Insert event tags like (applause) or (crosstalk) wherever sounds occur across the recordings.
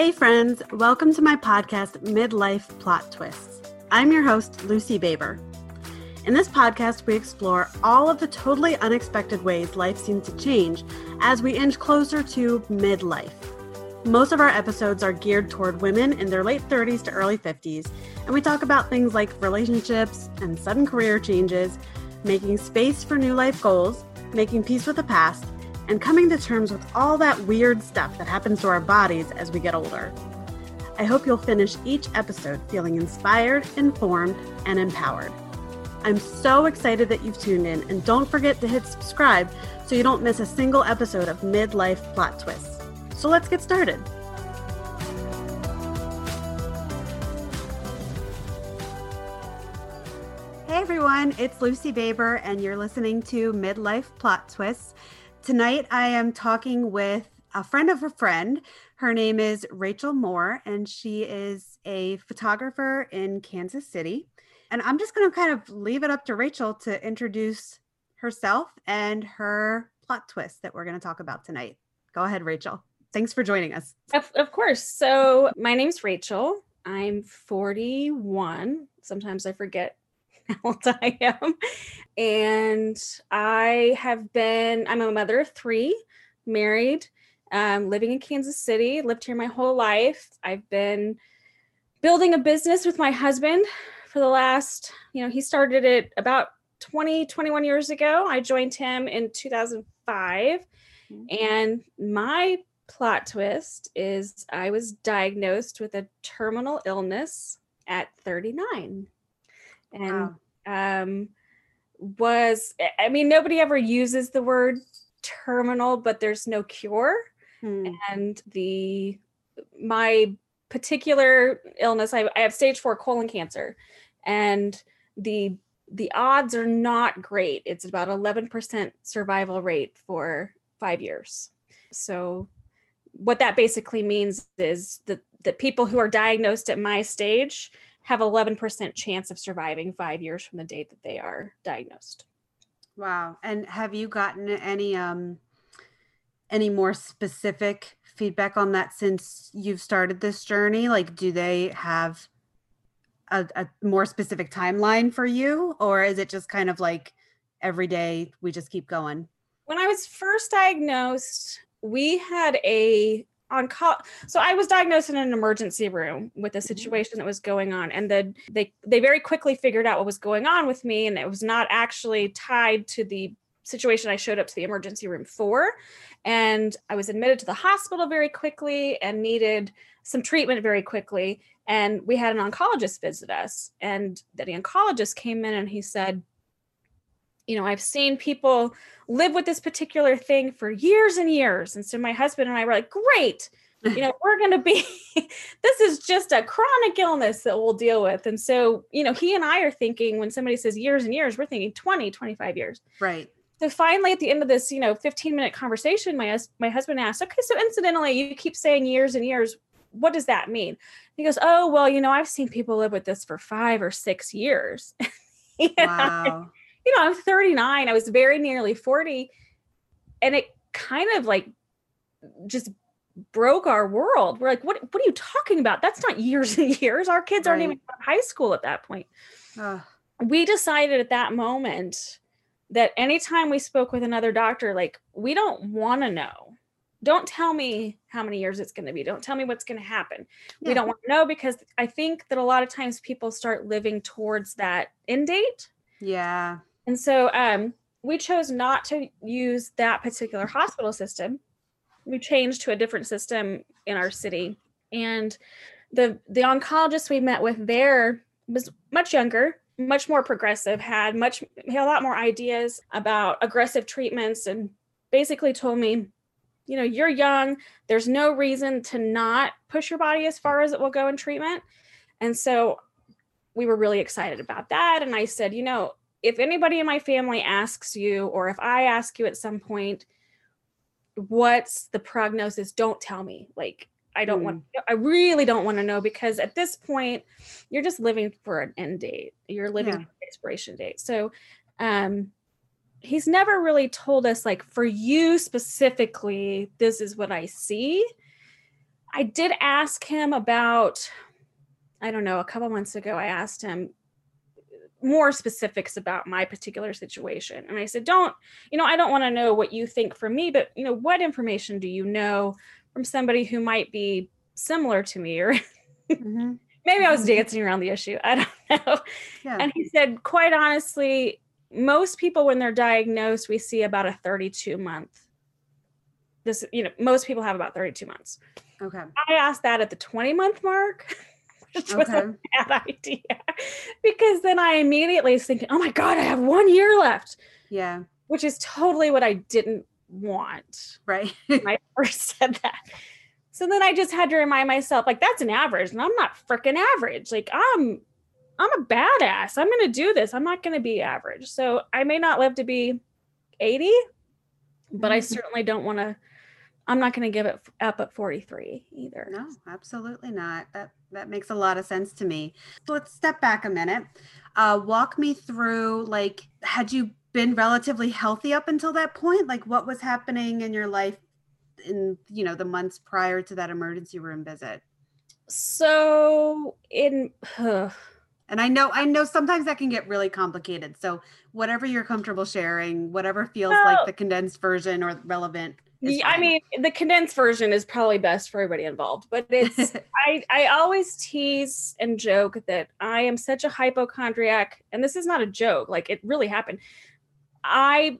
Hey, friends, welcome to my podcast, Midlife Plot Twists. I'm your host, Lucy Baber. In this podcast, we explore all of the totally unexpected ways life seems to change as we inch closer to midlife. Most of our episodes are geared toward women in their late 30s to early 50s, and we talk about things like relationships and sudden career changes, making space for new life goals, making peace with the past, and coming to terms with all that weird stuff that happens to our bodies as we get older. I hope you'll finish each episode feeling inspired, informed, and empowered. I'm so excited that you've tuned in, and don't forget to hit subscribe so you don't miss a single episode of Midlife Plot Twists. So let's get started. Hey everyone, it's Lucy Baber, and you're listening to Midlife Plot Twists. Tonight, I am talking with a friend of a friend. Her name is Rachel Moore, and she is a photographer in Kansas City. And I'm just going to kind of leave it up to Rachel to introduce herself and her plot twist that we're going to talk about tonight. Go ahead, Rachel. Thanks for joining us. Of, of course. So, my name's Rachel. I'm 41. Sometimes I forget how (laughs) old I am. And I have been, I'm a mother of three, married, um, living in Kansas City, lived here my whole life. I've been building a business with my husband for the last, you know, he started it about 20, 21 years ago. I joined him in 2005. Mm-hmm. And my plot twist is I was diagnosed with a terminal illness at 39 and wow. um, was I mean nobody ever uses the word terminal, but there's no cure, hmm. and the my particular illness I, I have stage four colon cancer, and the the odds are not great. It's about 11% survival rate for five years. So, what that basically means is that the people who are diagnosed at my stage have 11% chance of surviving five years from the date that they are diagnosed. Wow. And have you gotten any um any more specific feedback on that since you've started this journey? Like do they have a, a more specific timeline for you or is it just kind of like every day we just keep going? When I was first diagnosed, we had a on call so i was diagnosed in an emergency room with a mm-hmm. situation that was going on and then they they very quickly figured out what was going on with me and it was not actually tied to the situation i showed up to the emergency room for and i was admitted to the hospital very quickly and needed some treatment very quickly and we had an oncologist visit us and the oncologist came in and he said you know, I've seen people live with this particular thing for years and years. And so my husband and I were like, great, you know, (laughs) we're going to be, (laughs) this is just a chronic illness that we'll deal with. And so, you know, he and I are thinking when somebody says years and years, we're thinking 20, 25 years. Right. So finally, at the end of this, you know, 15 minute conversation, my, my husband asked, okay, so incidentally, you keep saying years and years. What does that mean? He goes, oh, well, you know, I've seen people live with this for five or six years. (laughs) wow you know, I'm 39. I was very nearly 40. And it kind of like just broke our world. We're like, what what are you talking about? That's not years and years. Our kids right. aren't even in high school at that point. We decided at that moment that anytime we spoke with another doctor, like we don't want to know. Don't tell me how many years it's going to be. Don't tell me what's going to happen. Yeah. We don't want to know because I think that a lot of times people start living towards that end date. Yeah. And so um, we chose not to use that particular hospital system. We changed to a different system in our city. And the the oncologist we met with there was much younger, much more progressive, had much had a lot more ideas about aggressive treatments and basically told me, you know, you're young, there's no reason to not push your body as far as it will go in treatment. And so we were really excited about that and I said, you know, if anybody in my family asks you, or if I ask you at some point, what's the prognosis? Don't tell me. Like, I don't mm. want, I really don't want to know because at this point, you're just living for an end date. You're living yeah. for expiration date. So, um, he's never really told us, like, for you specifically, this is what I see. I did ask him about, I don't know, a couple months ago, I asked him more specifics about my particular situation. And I said, don't, you know, I don't want to know what you think for me, but, you know, what information do you know from somebody who might be similar to me (laughs) or mm-hmm. maybe I was mm-hmm. dancing around the issue. I don't (laughs) know. Yeah. And he said, quite honestly, most people when they're diagnosed, we see about a 32 month. This, you know, most people have about 32 months. Okay. I asked that at the 20 month mark, (laughs) which okay. was a bad idea because then I immediately was thinking, oh my God, I have one year left. Yeah. Which is totally what I didn't want. Right. (laughs) when I first said that. So then I just had to remind myself, like, that's an average, and I'm not freaking average. Like, I'm I'm a badass. I'm gonna do this. I'm not gonna be average. So I may not live to be 80, but mm-hmm. I certainly don't want to I'm not going to give it up at 43 either. No, absolutely not. That that makes a lot of sense to me. So let's step back a minute. Uh, walk me through like had you been relatively healthy up until that point? Like what was happening in your life in you know the months prior to that emergency room visit? So in (sighs) and I know I know sometimes that can get really complicated. So whatever you're comfortable sharing, whatever feels like the condensed version or relevant yeah, I mean, the condensed version is probably best for everybody involved, but it's (laughs) I I always tease and joke that I am such a hypochondriac, and this is not a joke. Like it really happened. I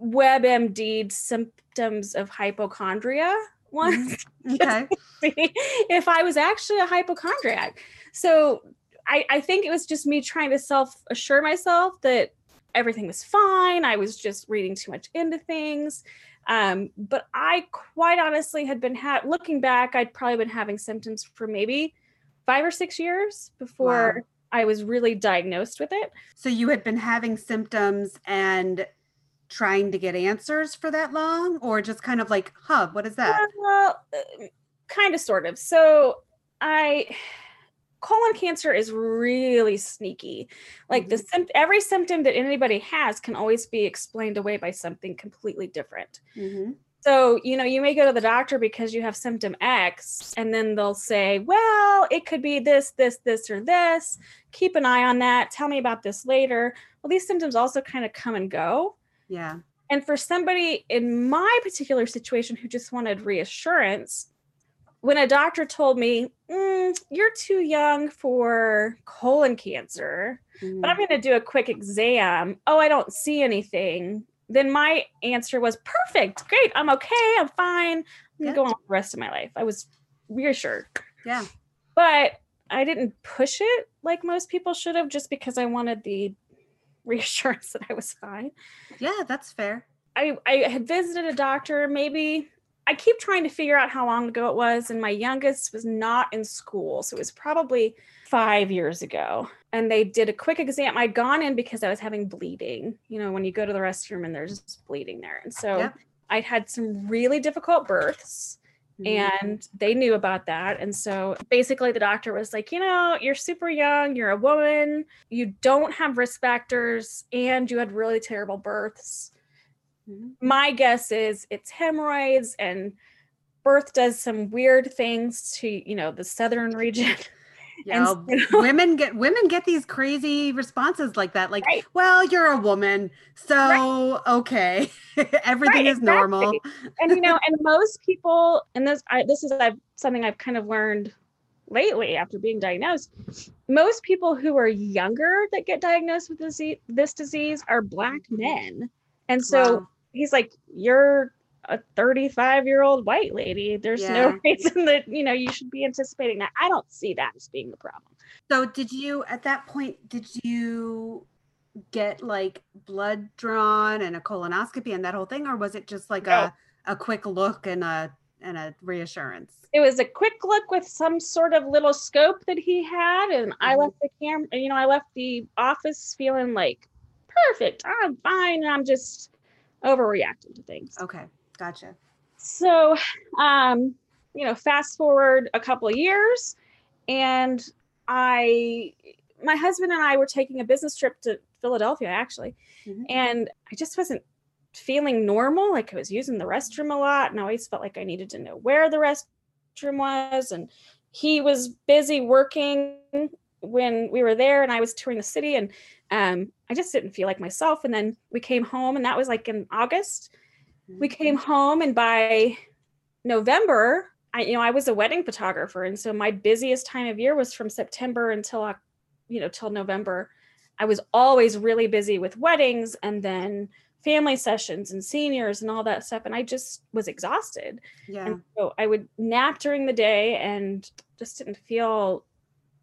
WebMD'd symptoms of hypochondria once. Mm-hmm. (laughs) Okay. if I was actually a hypochondriac. So I, I think it was just me trying to self assure myself that everything was fine. I was just reading too much into things. Um, but I quite honestly had been ha- looking back, I'd probably been having symptoms for maybe five or six years before wow. I was really diagnosed with it. So you had been having symptoms and trying to get answers for that long, or just kind of like, huh, what is that? Well, uh, kind of, sort of. So I colon cancer is really sneaky. Like mm-hmm. the sim- every symptom that anybody has can always be explained away by something completely different. Mm-hmm. So, you know, you may go to the doctor because you have symptom X, and then they'll say, well, it could be this, this, this, or this. Keep an eye on that. Tell me about this later. Well, these symptoms also kind of come and go. Yeah. And for somebody in my particular situation who just wanted reassurance, when a doctor told me, mm, You're too young for colon cancer, mm. but I'm mm. going to do a quick exam. Oh, I don't see anything. Then my answer was perfect. Great. I'm okay. I'm fine. I'm going to go on the rest of my life. I was reassured. Yeah. But I didn't push it like most people should have just because I wanted the (laughs) reassurance that I was fine. Yeah, that's fair. I, I had visited a doctor maybe I keep trying to figure out how long ago it was, and my youngest was not in school. So it was probably five years ago. And they did a quick exam. I'd gone in because I was having bleeding, you know, when you go to the restroom and there's bleeding there. And so yep. I'd had some really difficult births. Mm-hmm. And they knew about that. And so basically, the doctor was like, you know, you're super young, you're a woman, you don't have risk factors, and you had really terrible births Mm-hmm. My guess is it's hemorrhoids and birth does some weird things to, you know, the southern region. (laughs) Yeah, so, women get women get these crazy responses like that. Like, right. well, you're a woman, so right. okay, (laughs) everything right, is exactly. normal. and you know, and most people, and this I, this is I've, something I've kind of learned lately after being diagnosed. Most people who are younger that get diagnosed with this this disease are black men, and so wow he's like, you're a 35 year old white lady. There's yeah. no reason that, you know, you should be anticipating that. I don't see that as being the problem. So, did you, at that point, did you get like blood drawn and a colonoscopy and that whole thing? Or was it just like no. a, a quick look and a, and a reassurance? It was a quick look with some sort of little scope that he had. And mm-hmm. I left the camera, you know, I left the office feeling like perfect. I'm fine. I'm just, overreacting to things. Okay, gotcha. So, um, you know, fast forward a couple of years, and I, my husband and I were taking a business trip to Philadelphia actually, mm-hmm. and I just wasn't feeling normal. Like I was using the restroom a lot, and I always felt like I needed to know where the restroom was and he was busy working when we were there and I was touring the city and um, I just didn't feel like myself. And then we came home and that was like in August. We Mm-hmm. came home and by November, I you know, I was a wedding photographer. And so my busiest time of year was from September until you know, till November. I was always really busy with weddings and then family sessions and seniors and all that stuff. And I just was exhausted. Yeah. And so I would nap during the day and just didn't feel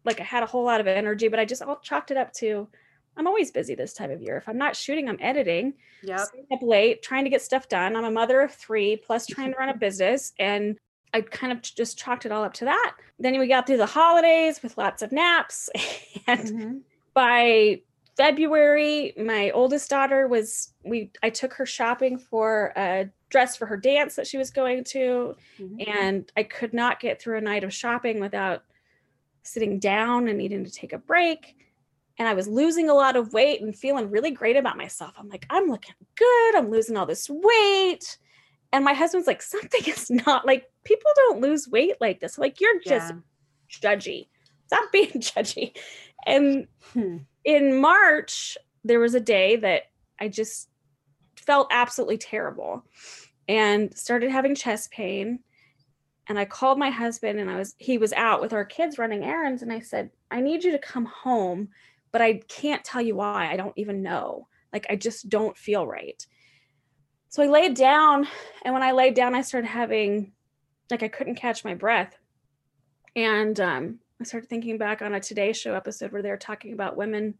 like I had a whole lot of energy, but I just all chalked it up to I'm always busy this time of year. If I'm not shooting, I'm editing, Yeah. up late, trying to get stuff done. I'm a mother of three, plus trying to run a business. And I kind of just chalked it all up to that. Then we got through the holidays with lots of naps. (laughs) And Mhm. by February, my oldest daughter was we I took her shopping for a dress for her dance that she was going to Mhm. and I could not get through a night of shopping without sitting down and needing to take a break. And I was losing a lot of weight and feeling really great about myself. I'm like, I'm looking good. I'm losing all this weight. And my husband's like, something (laughs) is not like people don't lose weight like this. Like, you're just Yeah. judgy. Stop being (laughs) judgy. And Hmm. in March, there was a day that I just felt absolutely terrible and started having chest pain. And I called my husband and I was he was out with our kids running errands and I said, "I need you to come home, but I can't tell you why. I don't even know. Like I just don't feel right." So I laid down and when I laid down I started having like I couldn't catch my breath. And um I started thinking back on a Today Show episode where they were talking about women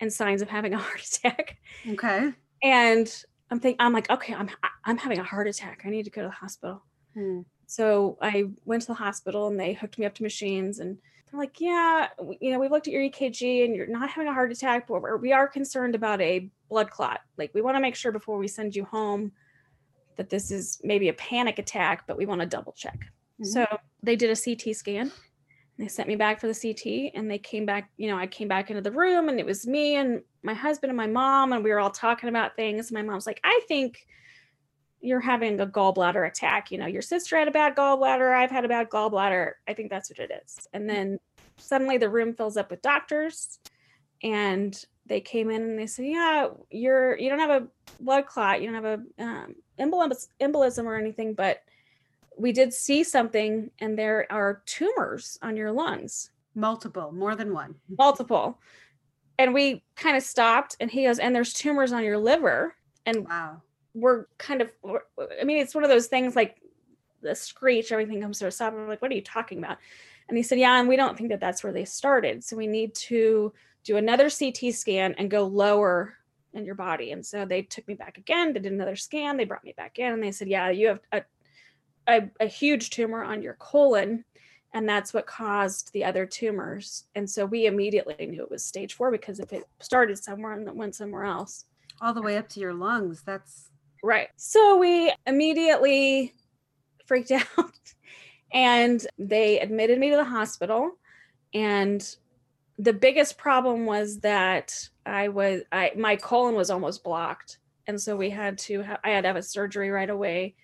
and signs of having a heart (laughs) attack. Okay. And I'm thinking, I'm like, okay, I'm I'm having a heart attack. I need to go to the hospital. Hmm. So I went to the hospital and they hooked me up to machines and they're like, yeah, you know, we've looked at your EKG and you're not having a heart attack, but we're, concerned about a blood clot. Like we want to make sure before we send you home that this is maybe a panic attack, but we want to double check. Mhm. So they did a CT scan. They sent me back for the CT and they came back, you know, I came back into the room and it was me and my husband and my mom and we were all talking about things. My mom's like, "I think you're having a gallbladder attack. You know, your sister had a bad gallbladder, I've had a bad gallbladder. I think that's what it is." And then suddenly the room fills up with doctors and they came in and they said, "Yeah, you're you don't have a blood clot, you don't have a um, embolism or anything, but we did see something and there are tumors on your lungs Multiple, more than one. (laughs) multiple and we kind of stopped and he goes and there's tumors on your liver and Wow. We're kind of we're- i mean it's one of those things like the screech everything comes to a stop i'm like what are you talking about? And he said yeah and we don't think that that's where they started so we need to do another ct scan and go lower in your body. And so they took me back again they did another scan they brought me back in and they said yeah you have a, a, a huge tumor on your colon and that's what caused the other tumors. And so we immediately knew it was stage four because if it started somewhere and went somewhere else. All the way up to your lungs. That's Right. So we immediately freaked (laughs) out and they admitted me to the hospital and the biggest problem was that I was I my colon was almost blocked and so we had to ha- I had to have a surgery right away.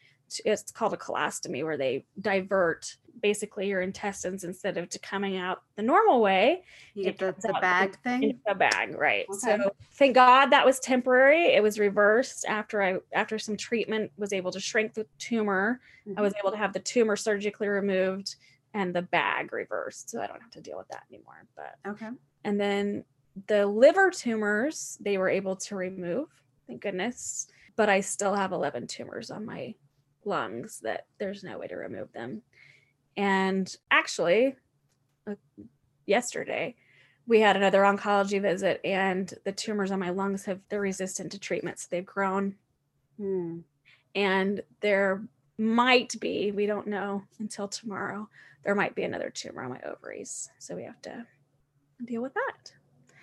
It's called a colostomy where they divert basically your intestines instead of to coming out the normal way you get the, the bag thing. the bag right Okay. so thank god that was temporary it was reversed after i after some treatment was able to shrink the tumor i Mhm. was able to have the tumor surgically removed and the bag reversed so i don't have to deal with that anymore but Okay. and then the liver tumors they were able to remove thank goodness but i still have 11 tumors on my lungs that there's no way to remove them and actually uh, yesterday we had another oncology visit and the tumors on my lungs have they're resistant to treatment so they've grown Hmm. and there might be we don't know until tomorrow there might be another tumor on my ovaries so we have to deal with that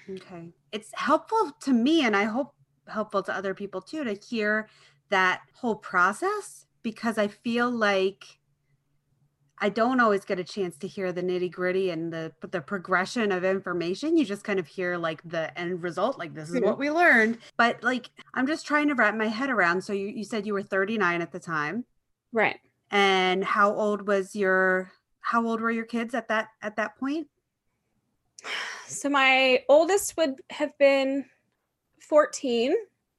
Okay. It's helpful to me and I hope helpful to other people too to hear that whole process because I feel like I don't always get a chance to hear the nitty gritty and the the progression of information. You just kind of hear like the end result, like this is what we learned. But like I'm just trying to wrap my head around. So you, you said you were 39 at the time. right And how old was your how old were your kids at that at that point? So my oldest would have been 14.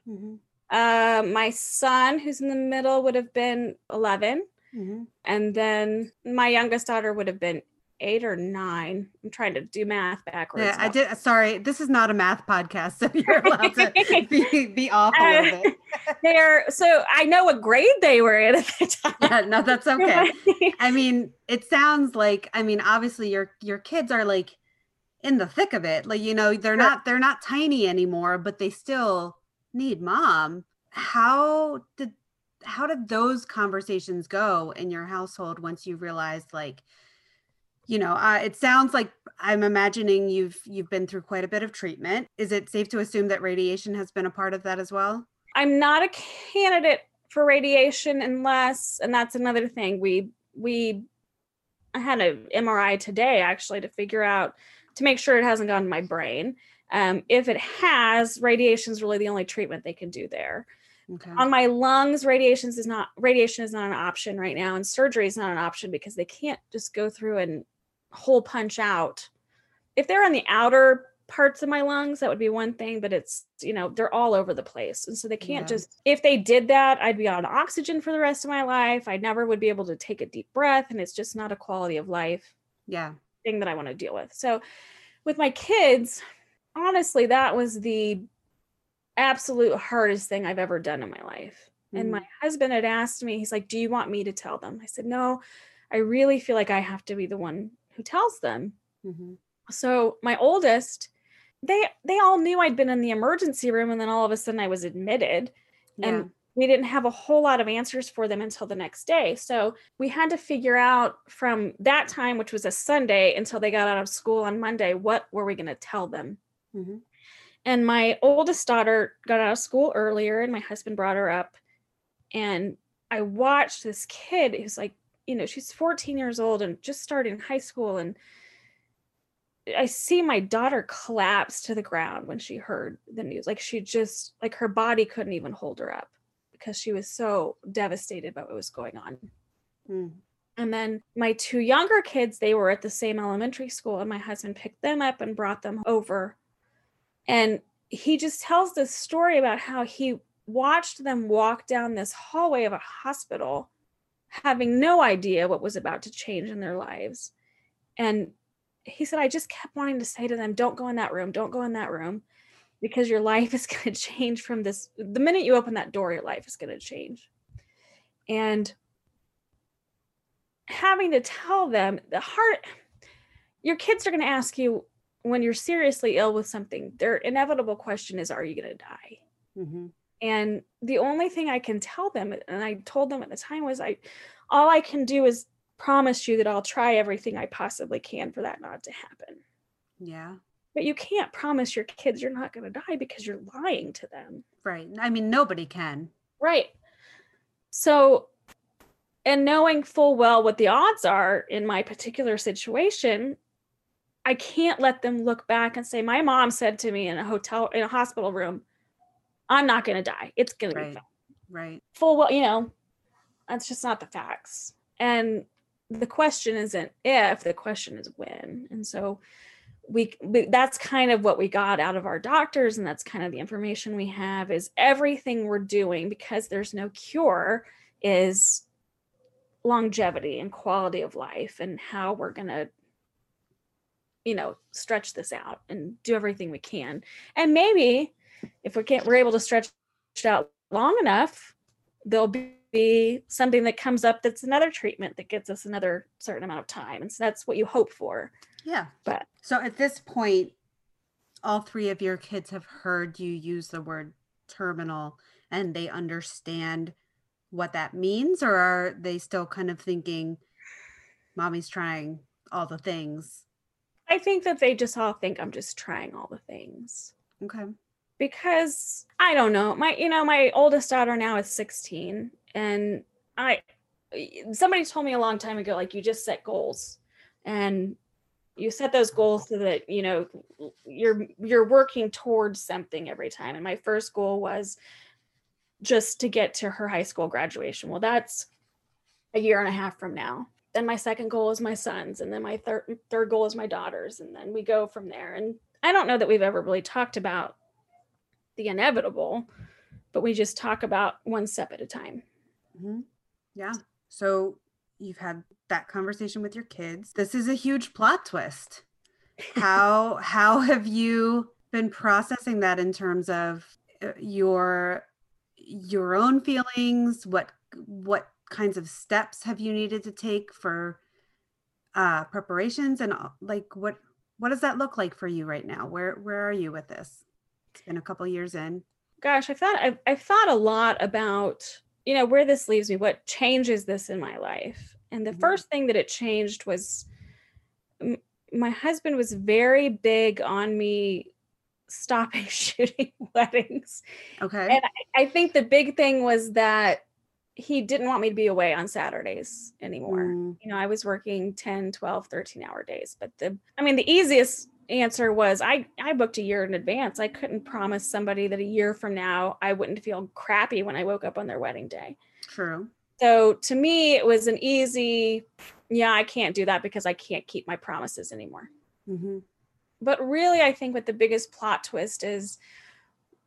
Mm-hmm. Uh, my son, who's in the middle, would have been 11. Mm-hmm. And then my youngest daughter would have been eight or nine. I'm trying to do math backwards. Yeah, now. I did. Sorry, this is not a math podcast, so (laughs) you're allowed to be, be off a little bit. They're so I know what grade they were in at the time. Yeah, no, that's (laughs) okay. I mean, it sounds like I mean, obviously your your kids are like in the thick of it. Like you know, they're not they're not tiny anymore, but they still need mom. How did how did those conversations go in your household once you realized like you know uh, it sounds like i'm imagining you've you've been through quite a bit of treatment. Is it safe to assume that radiation has been a part of that as well? I'm not a candidate for radiation unless and that's another thing we we i had an mri today actually to figure out to make sure it hasn't gone to my brain. Um, if it has radiation is really the only treatment they can do there Okay. On my lungs, radiation is not radiation is not an option right now, and surgery is not an option because they can't just go through and hole punch out. If they're on the outer parts of my lungs, that would be one thing, but it's you know they're all over the place, and so they can't yeah. just. If they did that, I'd be on oxygen for the rest of my life. I never would be able to take a deep breath, and it's just not a quality of life. Yeah, thing that I want to deal with. So, with my kids, honestly, that was the absolute hardest thing I've ever done in my life. Mm-hmm. And my husband had asked me, he's like, Do you want me to tell them? I said, No, I really feel like I have to be the one who tells them. Mm-hmm. So my oldest, they they all knew I'd been in the emergency room, and then all of a sudden I was admitted. Yeah. And we didn't have a whole lot of answers for them until the next day. So we had to figure out from that time, which was a Sunday, until they got out of school on Monday, what were we going to tell them? Mm-hmm. And my oldest daughter got out of school earlier, and my husband brought her up. And I watched this kid who's like, you know, she's 14 years old and just starting high school. And I see my daughter collapse to the ground when she heard the news. Like she just, like her body couldn't even hold her up because she was so devastated by what was going on. Mm. And then my two younger kids, they were at the same elementary school, and my husband picked them up and brought them over and he just tells this story about how he watched them walk down this hallway of a hospital, having no idea what was about to change in their lives. And he said, I just kept wanting to say to them, don't go in that room, don't go in that room, because your life is (laughs) going to change from this. The minute you open that door, your life is going to change. And having to tell them the heart, your kids are going to ask you, when you're seriously ill with something, their inevitable question is, Are you going to die? Mm-hmm. And the only thing I can tell them, and I told them at the time, was I, all I can do is promise you that I'll try everything I possibly can for that not to happen. Yeah. But you can't promise your kids you're not going to die because you're lying to them. Right. I mean, nobody can. Right. So, and knowing full well what the odds are in my particular situation, I can't let them look back and say, my mom said to me in a hotel, in a hospital room, I'm not going to die. It's going right. to be fine. Right. Full well, you know, that's just not the facts. And the question isn't if, the question is when. And so we, we that's kind of what we got out of our doctors and that's kind of the information we have is everything we're doing because there's no cure is longevity and quality of life and how we're going to you know stretch this out and do everything we can. And maybe if we can't we're able to stretch it out long enough there'll be something that comes up that's another treatment that gets us another certain amount of time. And so that's what you hope for. Yeah. But so at this point all three of your kids have heard you use the word terminal and they understand what that means or are they still kind of thinking mommy's trying all the things I think that they just all think I'm just trying all the things. Okay. Because I don't know. My you know, my oldest daughter now is 16 and I somebody told me a long time ago like you just set goals and you set those goals so that you know you're you're working towards something every time and my first goal was just to get to her high school graduation well that's a year and a half from now. Then my second goal is my sons, and then my third third goal is my daughters, and then we go from there. And I don't know that we've ever really talked about the inevitable, but we just talk about one step at a time. Mm-hmm. Yeah. So you've had that conversation with your kids. This is a huge plot twist. How (laughs) how have you been processing that in terms of uh, your your own feelings? What what kinds of steps have you needed to take for uh preparations and uh, like what what does that look like for you right now? Where where are you with this? It's been a couple years in. Gosh, I thought I've, I've thought a lot about you know where this leaves me what changes this in my life and the mm-hmm. first thing that it changed was m- my husband was very big on me stopping (laughs) shooting (laughs) weddings okay and I, I, think the big thing was that he didn't want me to be away on saturdays anymore mm. you know i was working 10 12 13 hour days but the i mean the easiest answer was I I booked a year in advance. I couldn't promise somebody that a year from now I wouldn't feel crappy when I woke up on their wedding day. True. So to me it was an easy yeah, I can't do that because I can't keep my promises anymore. Mm-hmm. But really I think what the biggest plot twist is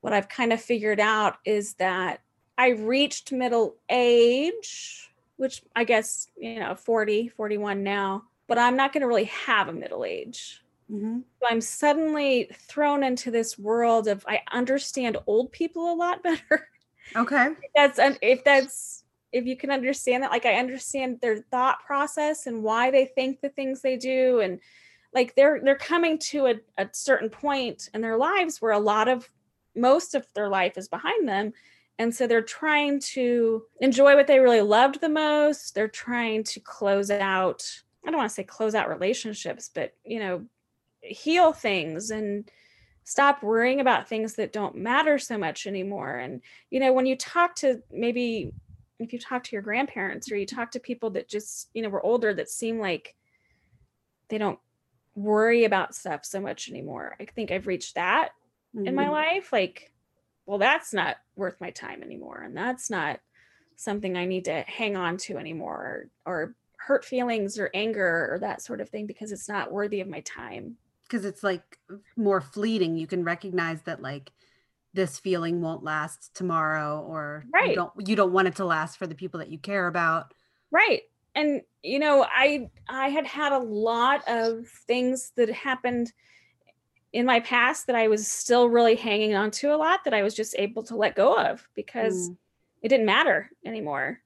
what I've kind of figured out is that I reached middle age, which I guess, you know, 40, 41 now, but I'm not going to really have a middle age Mm-hmm. So I'm suddenly thrown into this world of I understand old people a lot (laughs) better. Okay. if that's if that's if you can understand that, like I understand their thought process and why they think the things they do, and like they're they're coming to a, a certain point in their lives where a lot of most of their life is behind them. And so they're trying to enjoy what they really loved the most. They're trying to close out, I don't want to say close out relationships, but you know, heal things and stop worrying about things that don't matter so much anymore and you know when you talk to maybe if you talk to your grandparents or you talk to people that just you know were older that seem like they don't worry about stuff so much anymore i think i've reached that mm-hmm. in my mm-hmm. life like well that's not worth my time anymore and that's not something i need to hang on to anymore or, or hurt feelings or anger or that sort of thing because it's not worthy of my time. Because it's like more fleeting. You can recognize that like this feeling won't last tomorrow or right. you don't you don't want it to last for the people that you care about. Right. And you know i i had had a lot of things that happened in my past that i was still really hanging on to a lot that i was just able to let go of because mm. it didn't matter anymore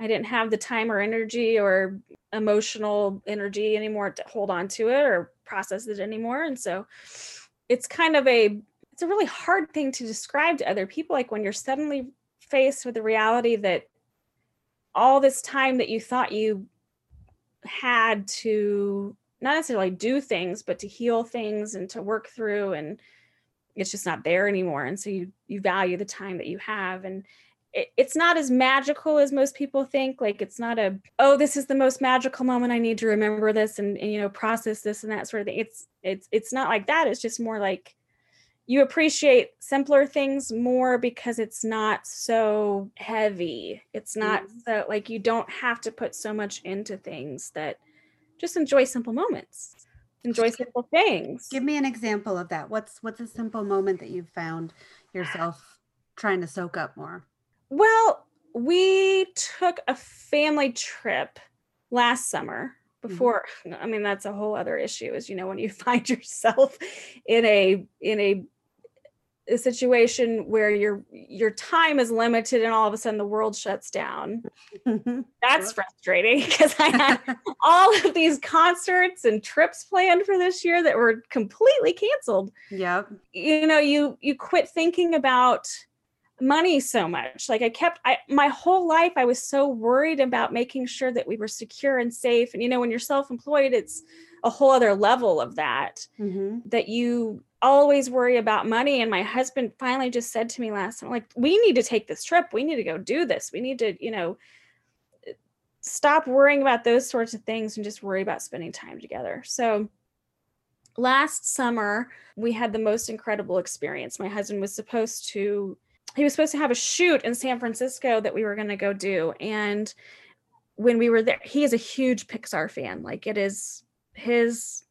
i didn't have the time or energy or emotional energy anymore to hold on to it or process it anymore and so it's kind of a it's a really hard thing to describe to other people like when you're suddenly faced with the reality that all this time that you thought you had to not necessarily do things but to heal things and to work through and it's just not there anymore and so you you value the time that you have and it, it's not as magical as most people think like it's not a oh this is the most magical moment i need to remember this and, and you know process this and that sort of thing it's it's it's not like that it's just more like you appreciate simpler things more because it's not so heavy it's not mm. so like you don't have to put so much into things that just enjoy simple moments enjoy simple things give me an example of that what's what's a simple moment that you've found yourself trying to soak up more well, we took a family trip last summer mm-hmm. before mm-hmm. i mean that's a whole other issue is you know when you (laughs) find yourself in a in a, a situation where your your time is limited and all of a sudden the world shuts down. That's frustrating because i had (laughs) all of these concerts and trips planned for this year that were completely canceled. Yeah you know you you quit thinking about money so much. Like i kept i my whole life i was so worried about making sure that we were secure and safe. And you know when you're self-employed it's a whole other level of that mm-hmm. that you always worry about money and my husband finally just said to me last time like we need to take this trip. We need to go do this. We need to you know eh, stop worrying about those sorts of things and just worry about spending time together. So last summer we had the most incredible experience. My husband was supposed to he was supposed to have a shoot in San Francisco that we were going to go do and when we were there, he is a huge Pixar fan. Like it is his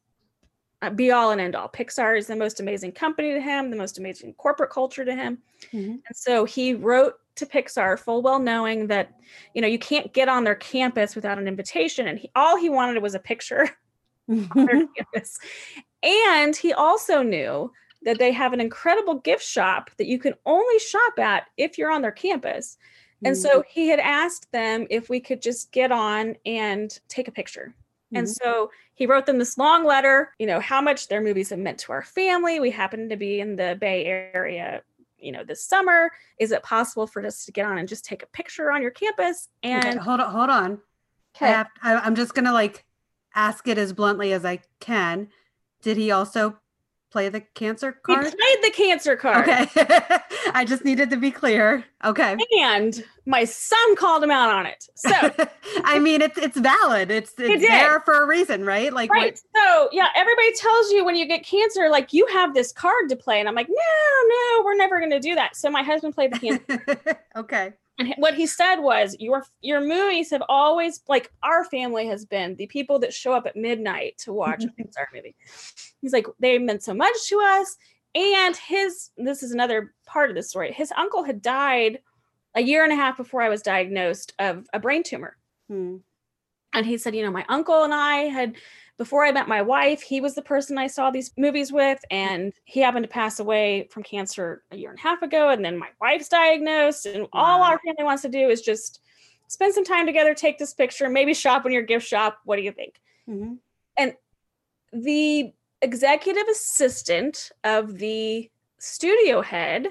be all and end all. Pixar is the most amazing company to him, the most amazing corporate culture to him. Mm-hmm. And so he wrote to Pixar full well knowing that, you know, you can't get on their campus without an invitation. And he, all he wanted was a picture (laughs) on their (laughs) campus. And he also knew that they have an incredible gift shop that you can only shop at if you're on their campus. And mm-hmm. so he had asked them if we could just get on and take a picture. And mm-hmm. so he wrote them this long letter, you know, how much their movies have meant to our family. We happen to be in the Bay Area, you know, this summer. Is it possible for us to get on and just take a picture on your campus? And okay, hold on, hold on. Okay. I I'm just gonna like ask it as bluntly as I can. Did he also play the cancer card? He played the cancer card. Okay. (laughs) I just needed to be clear. Okay. And my son called him out on it. So (laughs) I mean it's it's valid. It's it's there for a reason, right? Like right. What- so yeah, everybody tells you when you get cancer, like you have this card to play. And I'm like, no, no, we're never gonna do that. So my husband played the cancer. (laughs) okay. And what he said was, "Your your movies have always like our family has been the people that show up at midnight to watch a Pixar movie." He's like, "They meant so much to us." And his this is another part of the story. His uncle had died a year and a half before I was diagnosed of a brain tumor. Hmm. And he said, "You know, my uncle and I had." Before I met my wife, he was the person I saw these movies with, and he happened to pass away from cancer a year and a half ago. And then my wife's diagnosed, and wow. all our family wants to do is just spend some time together, take this picture, maybe shop in your gift shop. What do you think? Mm-hmm. And the executive assistant of the studio head,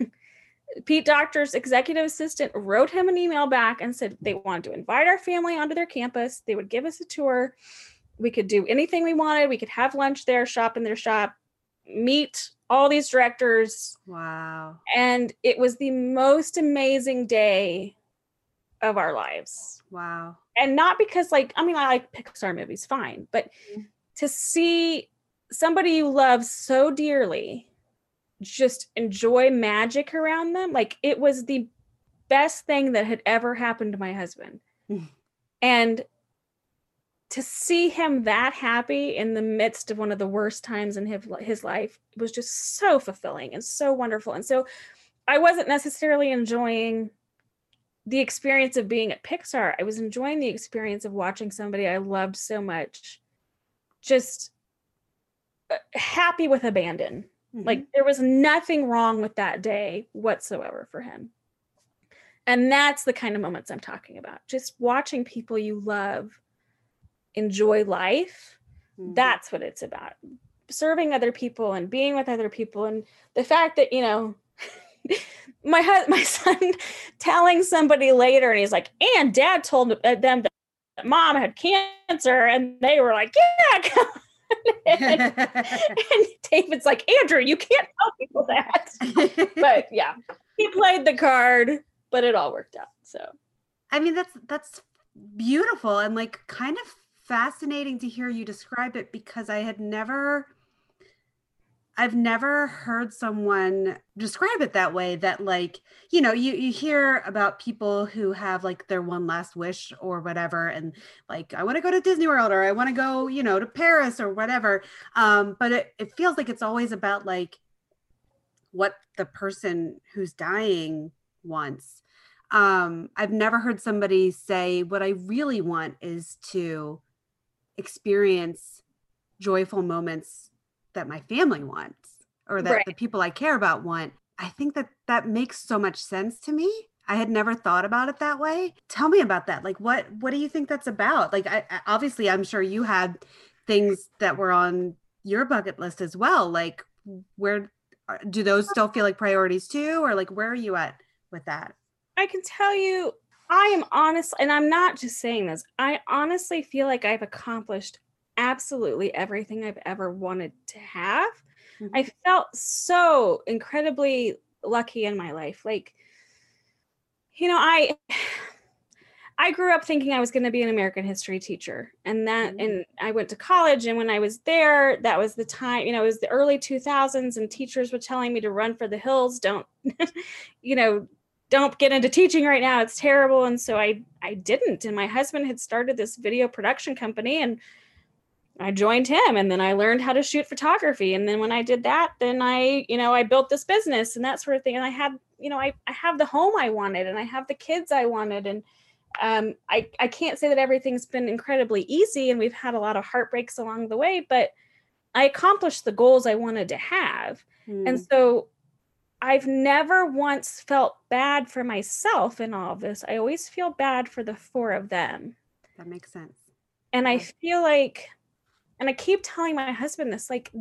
(laughs) Pete Docter's executive assistant, wrote him an email back and said they wanted to invite our family onto their campus. They would give us a tour we could do anything we wanted. We could have lunch there, shop in their shop, meet all these directors. Wow. And it was the most amazing day of our lives. Wow. And not because like I mean I like Pixar movies fine, but mm-hmm. to see somebody you love so dearly just enjoy magic around them, like it was the best thing that had ever happened to my husband. and to see him that happy in the midst of one of the worst times in his, his life was just so fulfilling and so wonderful. And so I wasn't necessarily enjoying the experience of being at Pixar. I was enjoying the experience of watching somebody I loved so much just uh, happy with abandon. Mm-hmm. Like there was nothing wrong with that day whatsoever for him. And that's the kind of moments I'm talking about. Just watching people you love enjoy life mm-hmm. that's what it's about. Serving other people and being with other people and the fact that you know (laughs) my husband my (laughs) son telling somebody later and he's like and dad told uh, them that mom had cancer and they were like yeah (laughs) and, and david's like andrew you can't tell people that. But yeah he played the card but it all worked out so. I mean that's that's beautiful and like kind of fascinating to hear you describe it because I had never I've never heard someone describe it that way that like, you know, you you hear about people who have like their one last wish or whatever and like I want to go to Disney World or I want to go, you know, to Paris or whatever. Um but it it feels like it's always about like what the person who's dying wants. Um I've never heard somebody say what I really want is to experience joyful moments that my family wants or that right. the people I care about want. I think that that makes so much sense to me. I had never thought about it that way. Tell me about that. Like what what do you think that's about? Like I, obviously I'm sure you had things that were on your bucket list as well. Like where uh, do those still feel like priorities too or like where are you at with that? I can tell you I am honest, and I'm not just saying this, I honestly feel like I've accomplished absolutely everything I've ever wanted to have. Mm-hmm. I felt so incredibly lucky in my life. Like, you know, I (sighs) I grew up thinking I was going to be an American history teacher. And that mm-hmm. and I went to college and when I was there, that was the time, you know, it was the early 2000s and teachers were telling me to run for the hills, don't (laughs) you know, don't get into teaching right now. It's terrible. And so I I didn't. And my husband had started this video production company and I joined him and then I learned how to shoot photography. And then when I did that, then I, you know, I built this business and that sort of thing. And I had, you know, I, I have the home I wanted and I have the kids I wanted. And um, I, I can't say that everything's been incredibly easy and we've had a lot of heartbreaks along the way, but I accomplished the goals I wanted to have. Mm. And so I've never once felt bad for myself in all of this. I always feel bad for the four of them. That makes sense. And I feel like, and I keep telling my husband this like,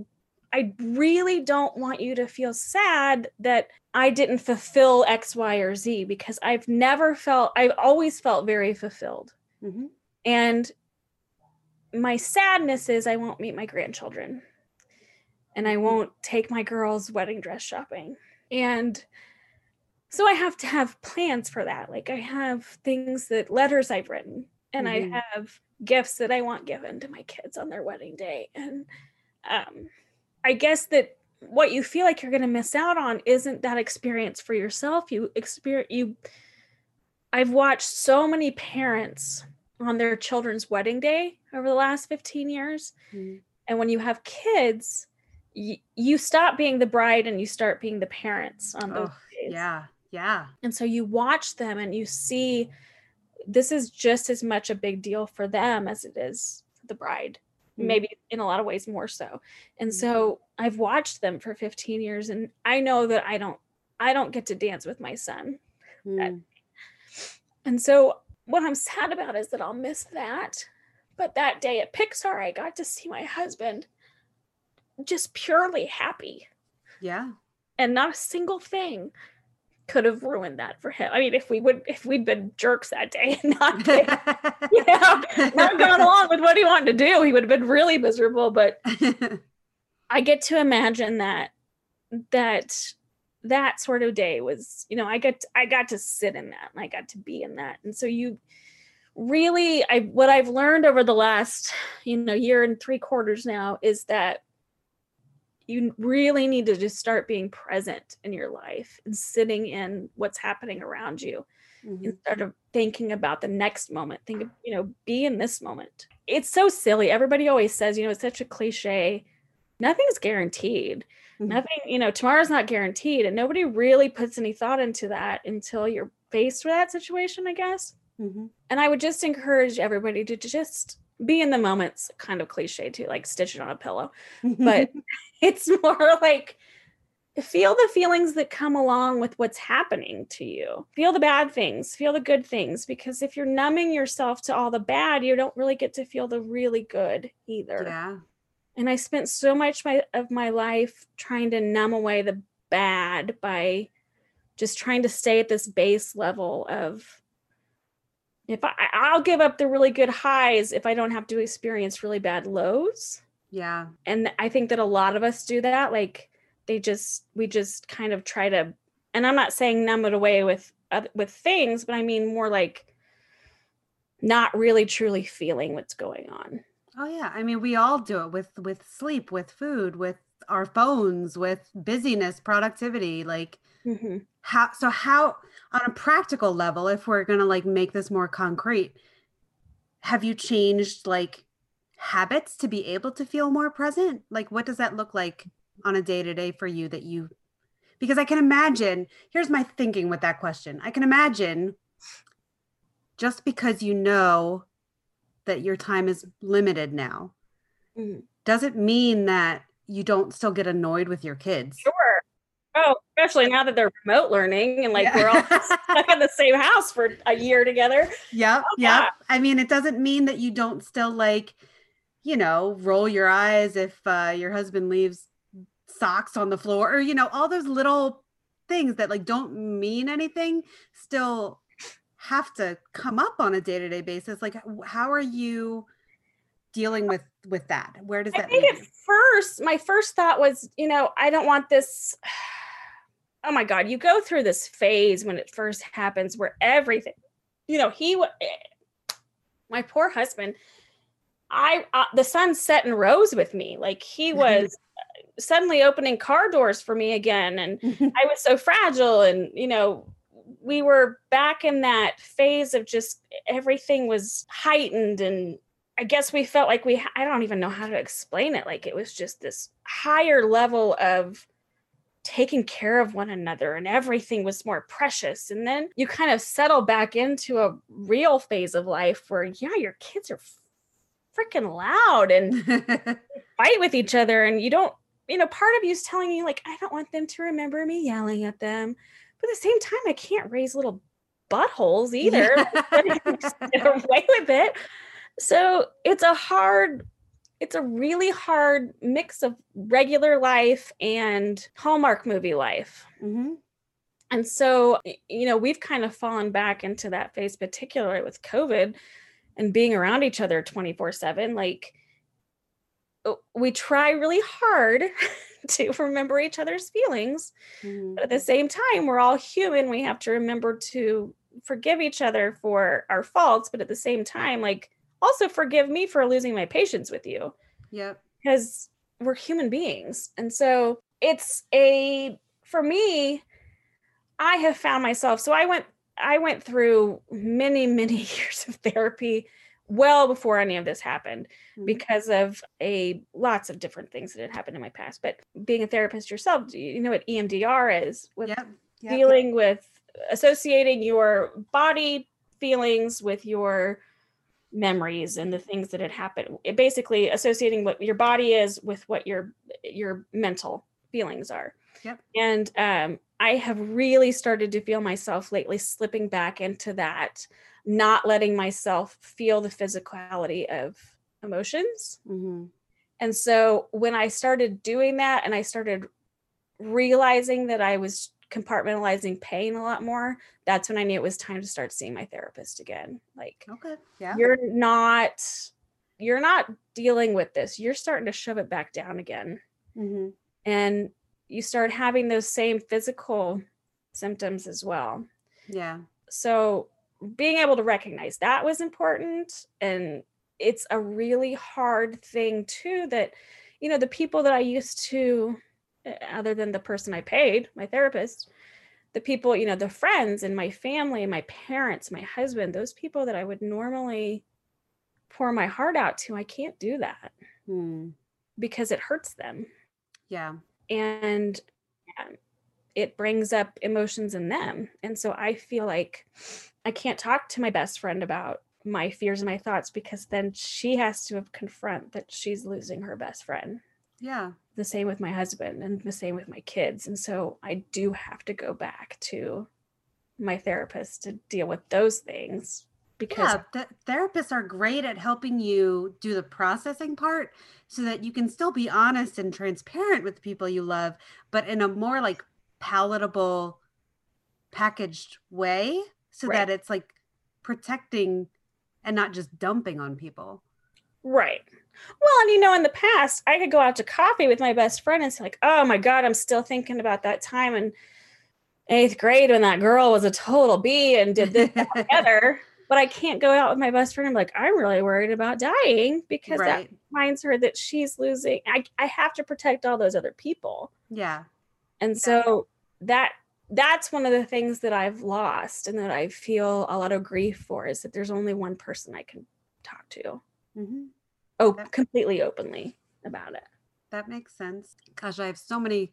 I really don't want you to feel sad that I didn't fulfill X, Y, or Z because I've never felt, I've always felt very fulfilled. Mm-hmm. And my sadness is I won't meet my grandchildren and I won't take my girls' wedding dress shopping. And so I have to have plans for that. Like I have things that letters I've written and mm-hmm. I have gifts that I want given to my kids on their wedding day. And um, I guess that what you feel like you're going to miss out on isn't that experience for yourself. You experience you. I've watched so many parents on their children's wedding day over the last 15 years. Mm-hmm. And when you have kids, y- you stop being the bride and you start being the parents on those oh, days. Yeah. Yeah. And so you watch them and you see this is just as much a big deal for them as it is for the bride. Mm-hmm. Maybe in a lot of ways more so. And mm-hmm. so I've watched them for 15 years and I know that I don't I don't get to dance with my son. Mm. And so what I'm sad about is that I'll miss that. But that day at Pixar, I got to see my husband just purely happy. Yeah. And not a single thing could have ruined that for him. I mean, if we would, if we'd been jerks that day and not, (laughs) been, you know, not gone along with what he wanted to do, he would have been really miserable. But (laughs) I get to imagine that that that sort of day was, you know, I get I got to sit in that and I got to be in that, and so you really, I what I've learned over the last, you know, year and three quarters now is that you really need to just start being present in your life and sitting in what's happening around you mm-hmm. instead of thinking about the next moment think of you know be in this moment it's so silly everybody always says you know it's such a cliche nothing's guaranteed mm-hmm. nothing you know tomorrow's not guaranteed and nobody really puts any thought into that until you're faced with that situation i guess mm-hmm. and i would just encourage everybody to just be in the moments kind of cliche too like stitch it on a pillow but (laughs) (laughs) it's more like feel the feelings that come along with what's happening to you. Feel the bad things feel the good things because if you're numbing yourself to all the bad you don't really get to feel the really good either. Yeah. And i spent so much my, of my life trying to numb away the bad by just trying to stay at this base level of if I I'll give up the really good highs if I don't have to experience really bad lows. Yeah. And I think that a lot of us do that like they just we just kind of try to and I'm not saying numb it away with with things, but I mean more like not really truly feeling what's going on. Oh yeah, I mean we all do it with with sleep, with food, with our phones, with busyness, productivity, like mm-hmm. How so how on a practical level if we're going to like make this more concrete have you changed like habits to be able to feel more present? Like what does that look like on a day to day for you that you because i can imagine here's my thinking with that question. I can imagine just because you know that your time is limited now mm-hmm. doesn't mean that you don't still get annoyed with your kids? Sure. Oh, especially now that they're remote learning and like yeah. we're all (laughs) stuck in the same house for a year together. Yeah, oh, yeah. I mean, it doesn't mean that you don't still like, you know, roll your eyes if uh, your husband leaves socks on the floor or you know all those little things that like don't mean anything still have to come up on a day-to-day basis like how are you dealing with with that where does that I think at first my first thought was you know i don't want this oh my god you go through this phase when it first happens where everything you know he eh, my poor husband i uh, the sun set and rose with me. Like he (laughs) was suddenly opening car doors for me again and (laughs) i was so fragile and you know we were back in that phase of just everything was heightened and I guess we felt like we I don't even know how to explain it. Like it was just this higher level of taking care of one another and everything was more precious. And then you kind of settle back into a real phase of life where yeah your kids are freaking loud and (laughs) fight with each other. And you don't you know part of you is telling you like i don't want them to remember me yelling at them. But at the same time i can't raise little buttholes either. Get (laughs) away with it. So it's a hard it's a really hard mix of regular life and hallmark movie life mm-hmm. and so you know we've kind of fallen back into that phase particularly with covid and being around each other 24 7 like we try really hard (laughs) to remember each other's feelings mm-hmm. but at the same time we're all human we have to remember to forgive each other for our faults but at the same time like also forgive me for losing my patience with you yep because we're human beings and so it's a for me i have found myself so i went I went through many, many (laughs) years of therapy well before any of this happened mm-hmm. because of a lots of different things that had happened in my past. But being a therapist yourself, you know what EMDR is with yep. Yep. dealing with associating your body feelings with your memories and the things that had happened. It basically associating what your body is with what your your mental feelings are. Yep. And um, I have really started to feel myself lately slipping back into that, not letting myself feel the physicality of emotions. Mm-hmm. And so when I started doing that and I started realizing that I was compartmentalizing pain a lot more, that's when I knew it was time to start seeing my therapist again. Like, okay, yeah, you're not, you're not dealing with this. You're starting to shove it back down again. Mm-hmm. And you start having those same physical symptoms as well. Yeah. So being able to recognize that was important and it's a really hard thing too that you know the people that I used to other than the person I paid, my therapist, the people, you know, the friends and my family, my parents, my husband, those people that I would normally pour my heart out to, I can't do that hmm. because it hurts them. Yeah and um, it brings up emotions in them. And so I feel like I can't talk to my best friend about my fears and my thoughts because then she has to confront that she's losing her best friend. Yeah. The same with my husband and the same with my kids. And so I do have to go back to my therapist to deal with those things because yeah, therapists are great at helping you do the processing part so that you can still be honest and transparent with the people you love but in a more like palatable packaged way so right. that it's like protecting and not just dumping on people right well and you know in the past i could go out to coffee with my best friend and say like oh my god i'm still thinking about that time in eighth grade when that girl was a total b and did this together (laughs) but I can't go out with my best friend. I'm like, I'm really worried about dying because right. that reminds her that she's losing. I, I have to protect all those other people. Yeah. And so that that's one of the things that I've lost and that I feel a lot of grief for is that there's only one person I can talk to. Mm-hmm. Oh, that, completely openly about it. That makes sense. Gosh, I have so many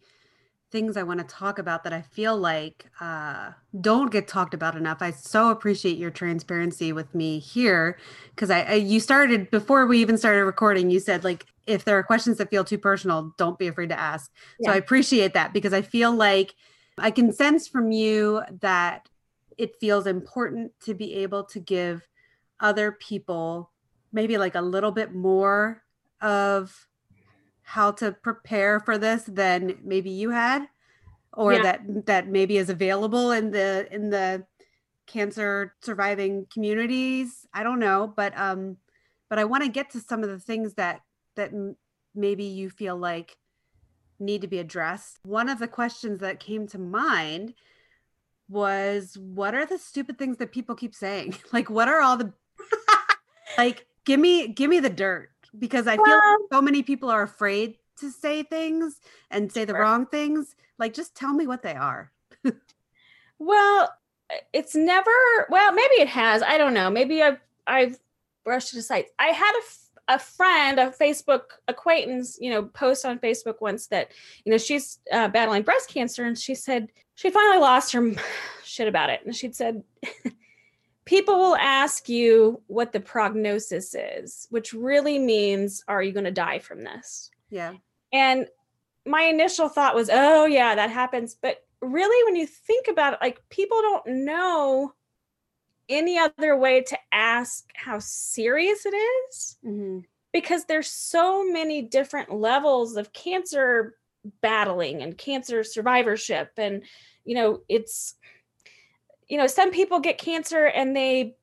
things I want to talk about that I feel like uh, don't get talked about enough. I so appreciate your transparency with me here because I, I, you started before we even started recording. You said like if there are questions that feel too personal, don't be afraid to ask. Yeah. So I appreciate that because I feel like I can sense from you that it feels important to be able to give other people maybe like a little bit more of how to prepare for this than maybe you had or yeah. that that maybe is available in the in the cancer surviving communities. I don't know but um but i want to get to some of the things that that m- maybe you feel like need to be addressed. One of the questions that came to mind was what are the stupid things that people keep saying? (laughs) Like what are all the (laughs) like give me give me the dirt because I feel like so many people are afraid to say things and say the wrong things. Like, just tell me what they are. (laughs) well, it's never well maybe it has i don't know maybe i've i've brushed it aside i had a, a friend a facebook acquaintance you know post on facebook once that you know she's uh, battling breast cancer and she said she finally lost her (sighs) shit about it and she'd said (laughs) people will ask you what the prognosis is which really means are you going to die from this Yeah. and my initial thought was, oh, yeah, that happens. But really, when you think about it, like people don't know any other way to ask how serious it is Mm-hmm. because there's so many different levels of cancer battling and cancer survivorship. And, you know, it's, you know, some people get cancer and they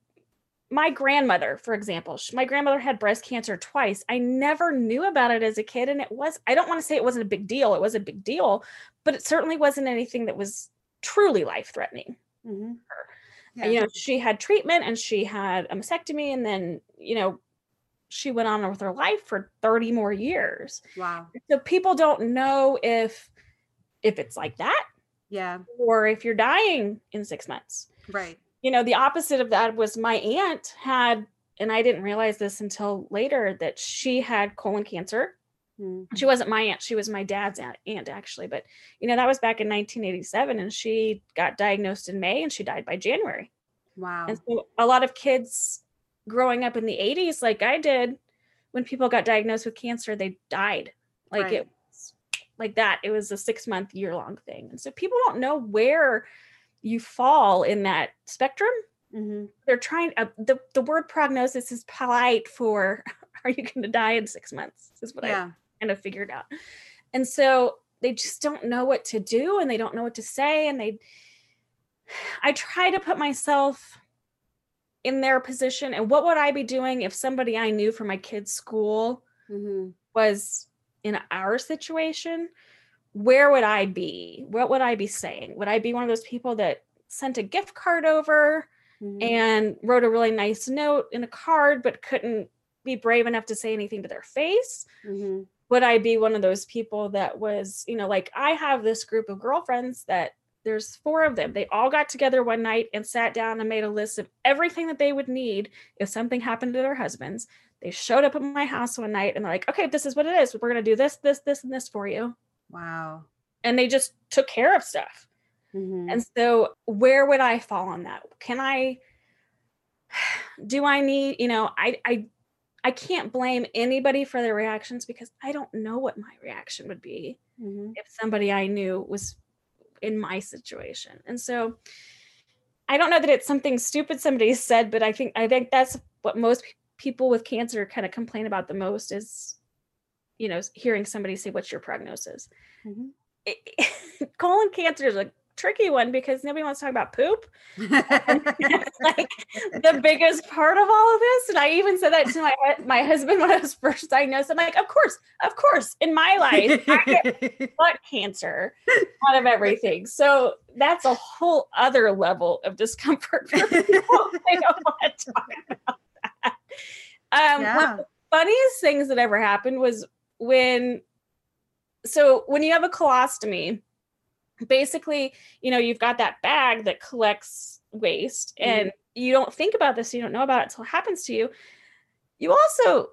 my grandmother, for example, my grandmother had breast cancer twice. I never knew about it as a kid. And it was, I don't want to say it wasn't a big deal. It was a big deal, but it certainly wasn't anything that was truly life threatening. Mm-hmm. And, You know, she had treatment and she had a mastectomy. And then, you know, she went on with her life for 30 more years. wow. So people don't know if, if it's like that Yeah. or if you're dying in six months Right. you know the opposite of that was my aunt had and i didn't realize this until later that she had colon cancer Mm. she wasn't my aunt she was my dad's aunt, aunt actually but you know that was back in 1987 and she got diagnosed in may and she died by january Wow. and so a lot of kids growing up in the 80s like i did when people got diagnosed with cancer they died like Right. it like that it was a six month year long thing and so people don't know where you fall in that spectrum Mm-hmm. they're trying uh, the the word prognosis is polite for (laughs) are you going to die in six months is what i kind of figured out and so they just don't know what to do and they don't know what to say and they i try to put myself in their position and what would i be doing if somebody i knew from my kids school Mm-hmm. was in our situation where would i be? What would i be saying? Would i be one of those people that sent a gift card over Mm-hmm. and wrote a really nice note in a card but couldn't be brave enough to say anything to their face? Mm-hmm. would i be one of those people that was you know like i have this group of girlfriends that there's four of them. They all got together one night and sat down and made a list of everything that they would need if something happened to their husbands they showed up at my house one night and they're like okay this is what it is we're going to do this this this and this for you Wow. and they just took care of stuff Mm-hmm. and so, where would I fall on that? Can I? (sighs) Do I need? You know, I I I can't blame anybody for their reactions because I don't know what my reaction would be mm-hmm. if somebody I knew was in my situation. And so, I don't know that it's something stupid somebody (laughs) said, but I think I think that's what most people with cancer kind of complain about the most is, you know, hearing somebody say, "What's your prognosis?" Mhm. it- (laughs) colon cancer is a tricky one because nobody wants to talk about poop. (laughs) (laughs) Like the biggest part of all of this. And I even said that to my my husband when I was first diagnosed. I'm like, of course, of course, in my life, I get cancer out of everything. So that's a whole other level of discomfort for people. they don't want to talk about. Um, one yeah. of the funniest things that ever happened was when so when you have a colostomy basically you know you've got that bag that collects waste and you don't think about this you don't know about it until it happens to you you also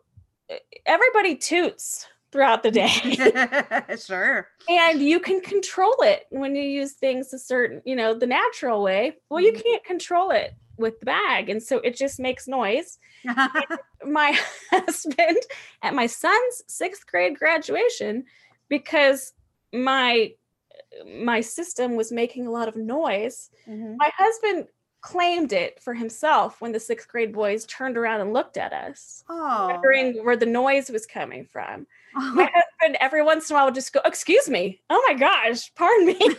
everybody toots throughout the day (laughs) sure. and you can control it when you use things a certain you know the natural way well you Mhm. can't control it with the bag and so it just makes noise. (laughs) My (laughs) husband at my son's sixth grade graduation because my my system was making a lot of noise Mhm. my husband claimed it for himself when the sixth grade boys turned around and looked at us Oh. wondering where the noise was coming from. (laughs) My husband every once in a while would just go excuse me. Oh my gosh. Pardon me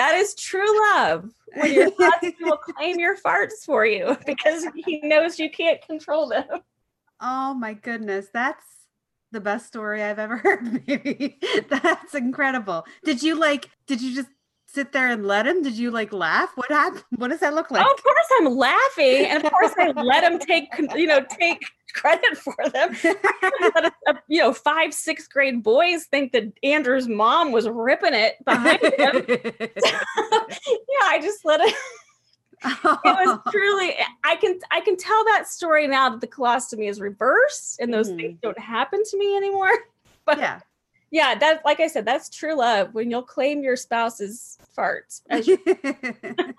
that is true love when your husband will claim your farts for you (laughs) because he knows you can't control them oh my goodness. That's the best story I've ever (laughs) heard, baby. (laughs) That's incredible. Did you like, did you just sit there and let him? Did you like laugh? What happened? (laughs) What does that look like? Oh, of course I'm laughing, and of course I let him take, you know, take credit for them. (laughs) uh, you know, five, sixth grade boys think that Andrew's mom was ripping it behind him. (laughs) yeah, I just let it. it was truly i can i can tell that story now that the colostomy is reversed and those mm-hmm. things don't happen to me anymore but yeah yeah that like i said that's true love when you'll claim your spouse's farts (laughs)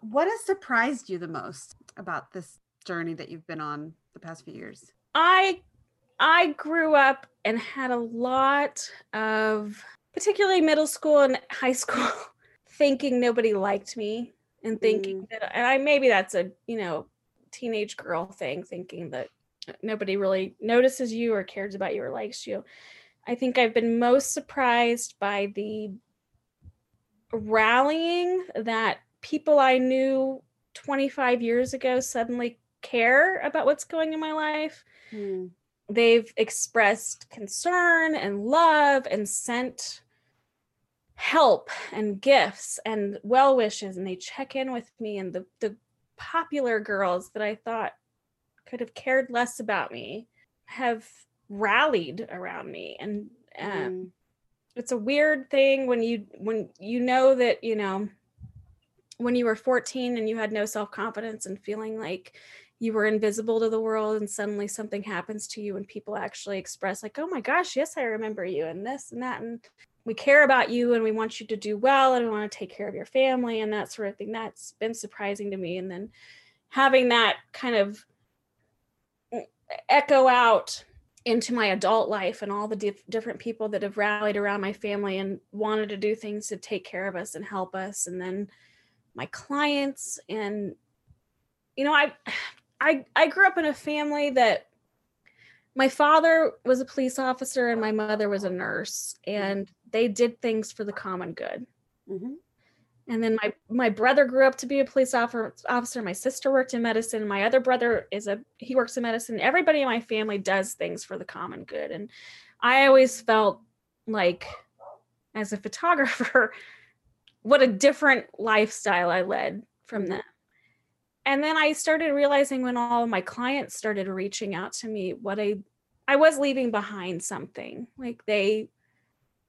what has surprised you the most about this journey that you've been on the past few years i i grew up and had a lot of particularly middle school and high school (laughs) thinking nobody liked me and thinking mm. that and I maybe that's a you know teenage girl thing thinking that nobody really notices you or cares about you or likes you. I think I've been most surprised by the rallying that people I knew 25 years ago suddenly care about what's going in my life. Mm. They've expressed concern and love and sent help and gifts and well wishes and they check in with me and the the popular girls that I thought could have cared less about me have rallied around me. And um, mm. it's a weird thing when you when you know that you know when you were 14 and you had no self-confidence and feeling like you were invisible to the world and suddenly something happens to you and people actually express like oh my gosh yes i remember you and this and that and we care about you and we want you to do well and we want to take care of your family and that sort of thing. That's been surprising to me. And then having that kind of echo out into my adult life and all the dif- different people that have rallied around my family and wanted to do things to take care of us and help us and then my clients and you know i i i grew up in a family that my father was a police officer and my mother was a nurse and they did things for the common good mm-hmm. And then my my brother grew up to be a police officer my sister worked in medicine my other brother is a he works in medicine everybody in my family does things for the common good and i always felt like as a (laughs) photographer what a different lifestyle i led from mm-hmm. them and then I started realizing when all my clients started reaching out to me what I I was leaving behind something. Like they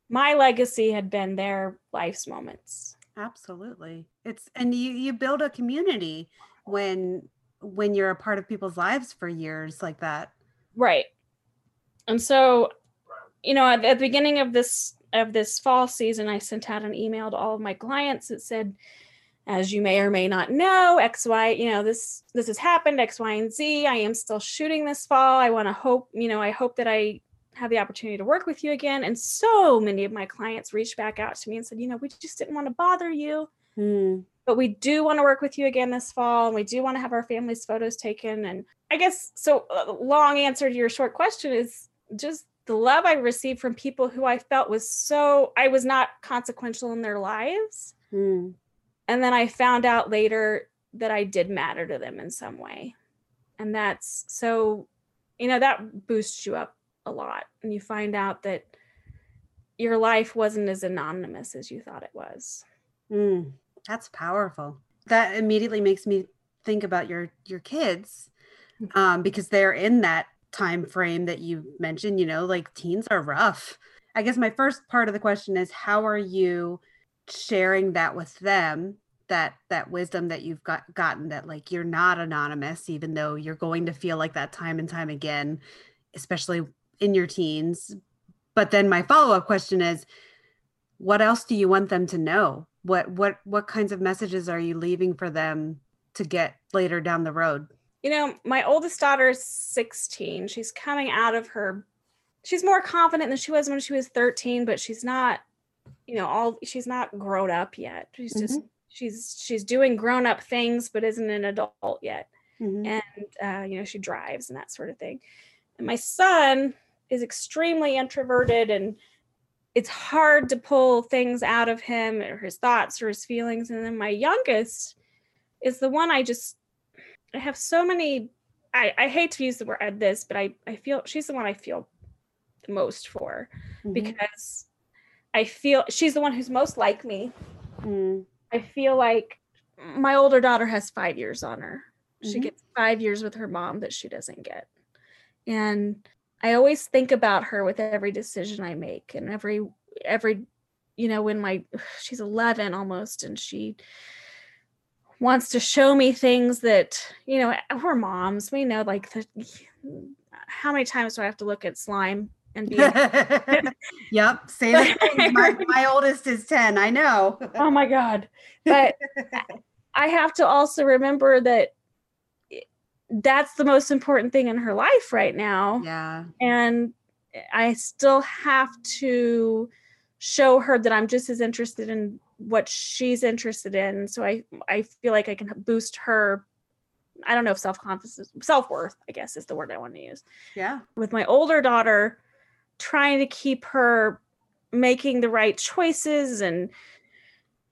my legacy had been their life's moments. Absolutely. It's and you you build a community when when you're a part of people's lives for years like that. Right. And so you know at, at the beginning of this of this fall season I sent out an email to all of my clients that said as you may or may not know x y you know this this has happened x y and z i am still shooting this fall i want to hope you know i hope that i have the opportunity to work with you again and so many of my clients reached back out to me and said you know we just didn't want to bother you mm. but we do want to work with you again this fall and we do want to have our family's photos taken and i guess so uh, long answer to your short question is just the love i received from people who i felt was so i was not consequential in their lives mm and then I found out later that I did matter to them in some way. And that's so, you know, that boosts you up a lot. And you find out that your life wasn't as anonymous as you thought it was. Mm, that's powerful. That immediately makes me think about your your kids mm. um, because they're in that time frame that you mentioned. You know, like teens are rough. I guess my first part of the question is how are you sharing that with them that that wisdom that you've got gotten that like you're not anonymous even though you're going to feel like that time and time again especially in your teens. But then my follow-up question is what else do you want them to know? What what what kinds of messages are you leaving for them to get later down the road? You know my oldest daughter is 16 she's coming out of her she's more confident than she was when she was 13 but she's not you know all she's not grown up yet. She's just mm-hmm. she's she's doing grown up things but isn't an adult yet. Mm-hmm. and uh, you know she drives and that sort of thing. And my son is extremely introverted and it's hard to pull things out of him or his thoughts or his feelings and then my youngest is the one i just i have so many i i hate to use the word this but i i feel she's the one i feel the most for mm-hmm. because i feel she's the one who's most like me mm. I feel like my older daughter has five years on her. She Mhm. gets five years with her mom that she doesn't get. And I always think about her with every decision I make and every every you know when my (sighs) she's 11 almost and she wants to show me things that you know we're moms we know like the, (sighs) how many times do I have to look at slime and be yep. Say the thing. My, my oldest is 10. I know. oh my god but (laughs) I have to also remember that that's the most important thing in her life right now yeah. and I still have to show her that I'm just as interested in what she's interested in. So I I feel like I can boost her. I don't know if self confidence, self worth, I guess is the word I want to use. Yeah. With my older daughter, trying to keep her making the right choices and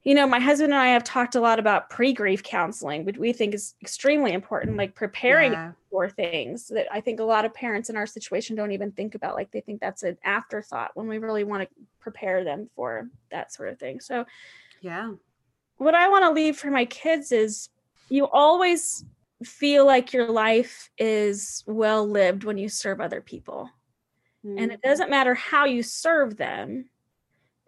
you know my husband and i have talked a lot about pre-grief counseling which we think is extremely important like preparing Yeah. for things that I think a lot of parents in our situation don't even think about. Like they think that's an afterthought when we really want to prepare them for that sort of thing. So, Yeah. what I want to leave for my kids is you always feel like your life is well lived when you serve other people. And it mm-hmm. doesn't matter how you serve them,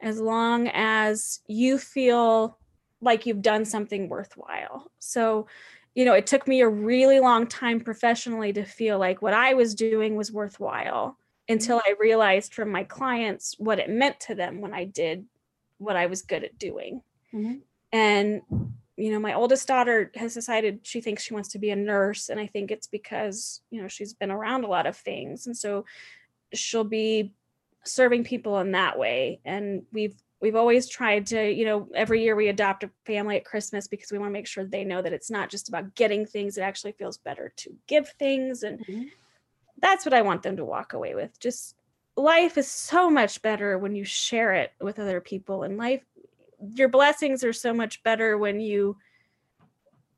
as long as you feel like you've done something worthwhile. So, you know, it took me a really long time professionally to feel like what I was doing was worthwhile until I realized from my clients what it meant to them when I did what I was good at doing. Mhm. And, you know, my oldest daughter has decided she thinks she wants to be a nurse. And I think it's because, you know, she's been around a lot of things. And so she'll be serving people in that way. And we've we've always tried to you know every year we adopt a family at christmas because we want to make sure they know that it's not just about getting things it actually feels better to give things. And Mhm. that's what i want them to walk away with. Just life is so much better when you share it with other people. And life your blessings are so much better when you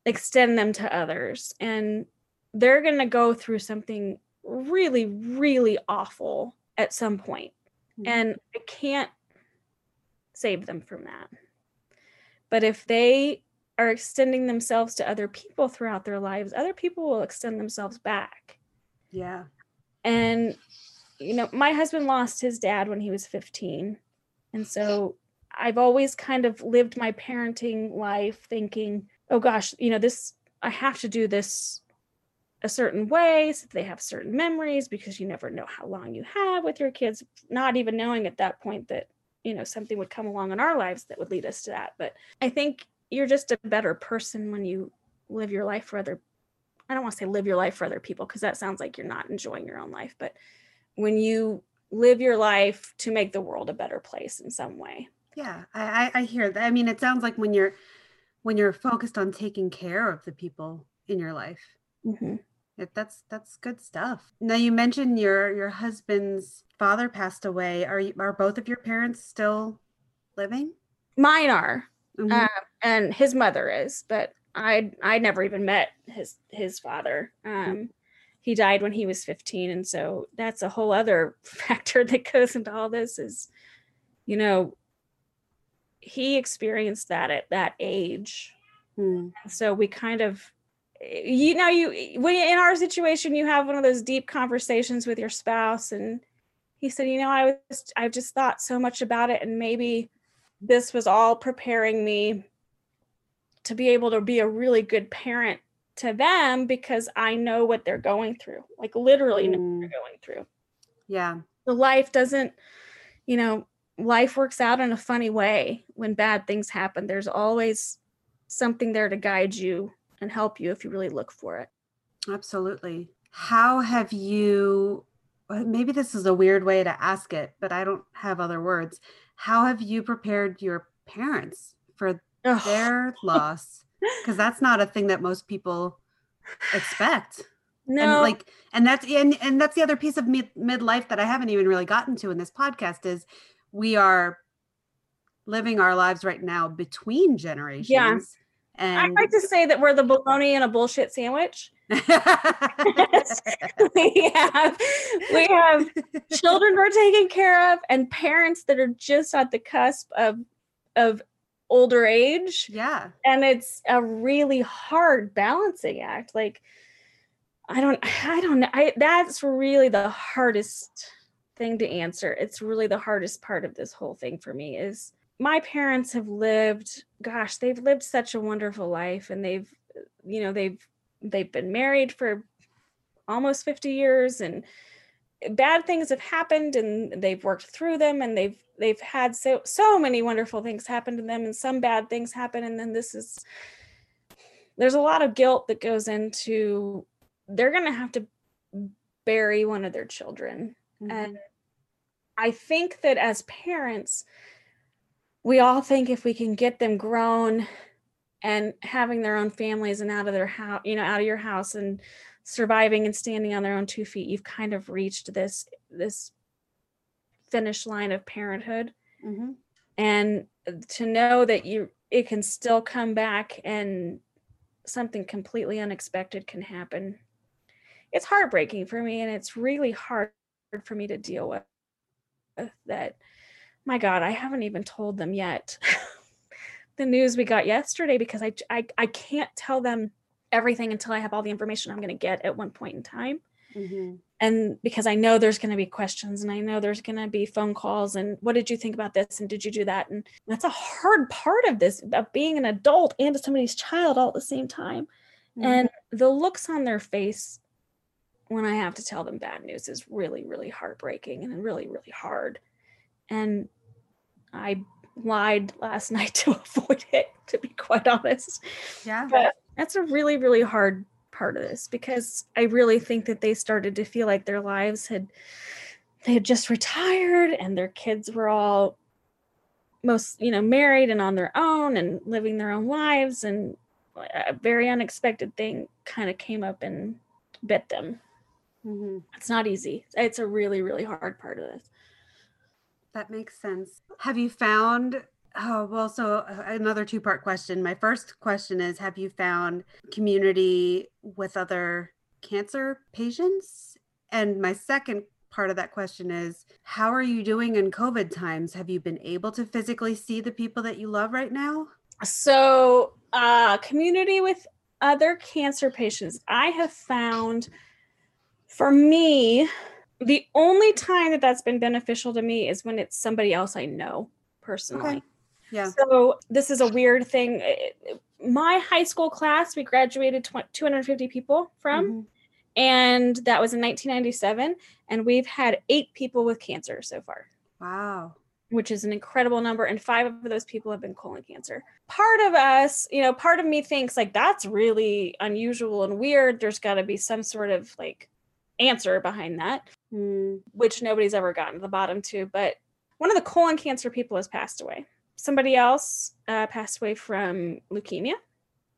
extend them to others. And they're going to go through something really really awful at some point Mhm. and i can't save them from that but if they are extending themselves to other people throughout their lives other people will extend themselves back Yeah. and you know my husband lost his dad when he was 15 and so i've always kind of lived my parenting life thinking oh gosh you know this i have to do this a certain way so they have certain memories because you never know how long you have with your kids not even knowing at that point that you know something would come along in our lives that would lead us to that but i think you're just a better person when you live your life for other i don't want to say live your life for other people because that sounds like you're not enjoying your own life but when you live your life to make the world a better place in some way Yeah. I, I, I hear that. I mean, it sounds like when you're when you're focused on taking care of the people in your life. Mm-hmm. It, that's that's good stuff. Now you mentioned your your husband's father passed away. Are you are both of your parents still living? mine are Mhm. uh, and his mother is but i i never even met his his father um he died when he was 15 and so that's a whole other (laughs) factor that goes into all this is you know he experienced that at that age Hmm. so we kind of you know you when in our situation you have one of those deep conversations with your spouse and he said you know i was i've just thought so much about it and maybe this was all preparing me to be able to be a really good parent to them because i know what they're going through like literally know what mm. they're going through. Yeah. the life doesn't you know life works out in a funny way when bad things happen. There's always something there to guide you and help you if you really look for it Absolutely. How have you, maybe this is a weird way to ask it, but I don't have other words. How have you prepared your parents for their loss? (laughs) Because that's not a thing that most people expect. no And like, and that's and and that's the other piece of mid midlife that I haven't even really gotten to in this podcast is we are living our lives right now between generations. i And like to say that we're the bologna in a bullshit sandwich (laughs) (laughs) we have we have children we're taking care of and parents that are just at the cusp of of older age. Yeah. And it's a really hard balancing act. Like I don't I don't know. I that's really the hardest thing to answer. It's really the hardest part of this whole thing for me is my parents have lived gosh, they've lived such a wonderful life and they've you know, they've they've been married for almost 50 years and bad things have happened and they've worked through them and they've they've had so so many wonderful things happen to them and some bad things happen and then this is there's a lot of guilt that goes into they're going to have to bury one of their children mm-hmm. and i think that as parents we all think if we can get them grown and having their own families and out of their house you know out of your house and surviving and standing on their own two feet you've kind of reached this this finish line of parenthood mm-hmm. and to know that you it can still come back and something completely unexpected can happen it's heartbreaking for me and it's really hard for me to deal with that my god i haven't even told them yet (laughs) the news we got yesterday because I, I i can't tell them everything until I have all the information I'm going to get at one point in time. Mm-hmm. And because I know there's going to be questions and I know there's going to be phone calls and what did you think about this and did you do that? And that's a hard part of this, of being an adult and somebody's child all at the same time. Mm-hmm. And the looks on their face when I have to tell them bad news is really, really heartbreaking and really, really hard. And I lied last (laughs) night to avoid it, to be quite honest. Yeah. But that's a really really hard part of this because i really think that they started to feel like their lives had they had just retired and their kids were all most you know married and on their own and living their own lives and a very unexpected thing kind of came up and bit them mm-hmm. it's not easy it's a really really hard part of this that makes sense have you found Oh, well, so uh, another two part question. My first question is Have you found community with other cancer patients? And my second part of that question is How are you doing in COVID times? Have you been able to physically see the people that you love right now? So, uh, community with other cancer patients, I have found for me, the only time that that's been beneficial to me is when it's somebody else I know personally. Okay. Yeah. So this is a weird thing. My high school class, we graduated 250 people from, mm-hmm. and that was in 1997. And we've had eight people with cancer so far. Wow. Which is an incredible number. And five of those people have been colon cancer. Part of us, you know, part of me thinks like that's really unusual and weird. There's got to be some sort of like answer behind that, mm. which nobody's ever gotten to the bottom to. But one of the colon cancer people has passed away somebody else uh, passed away from leukemia.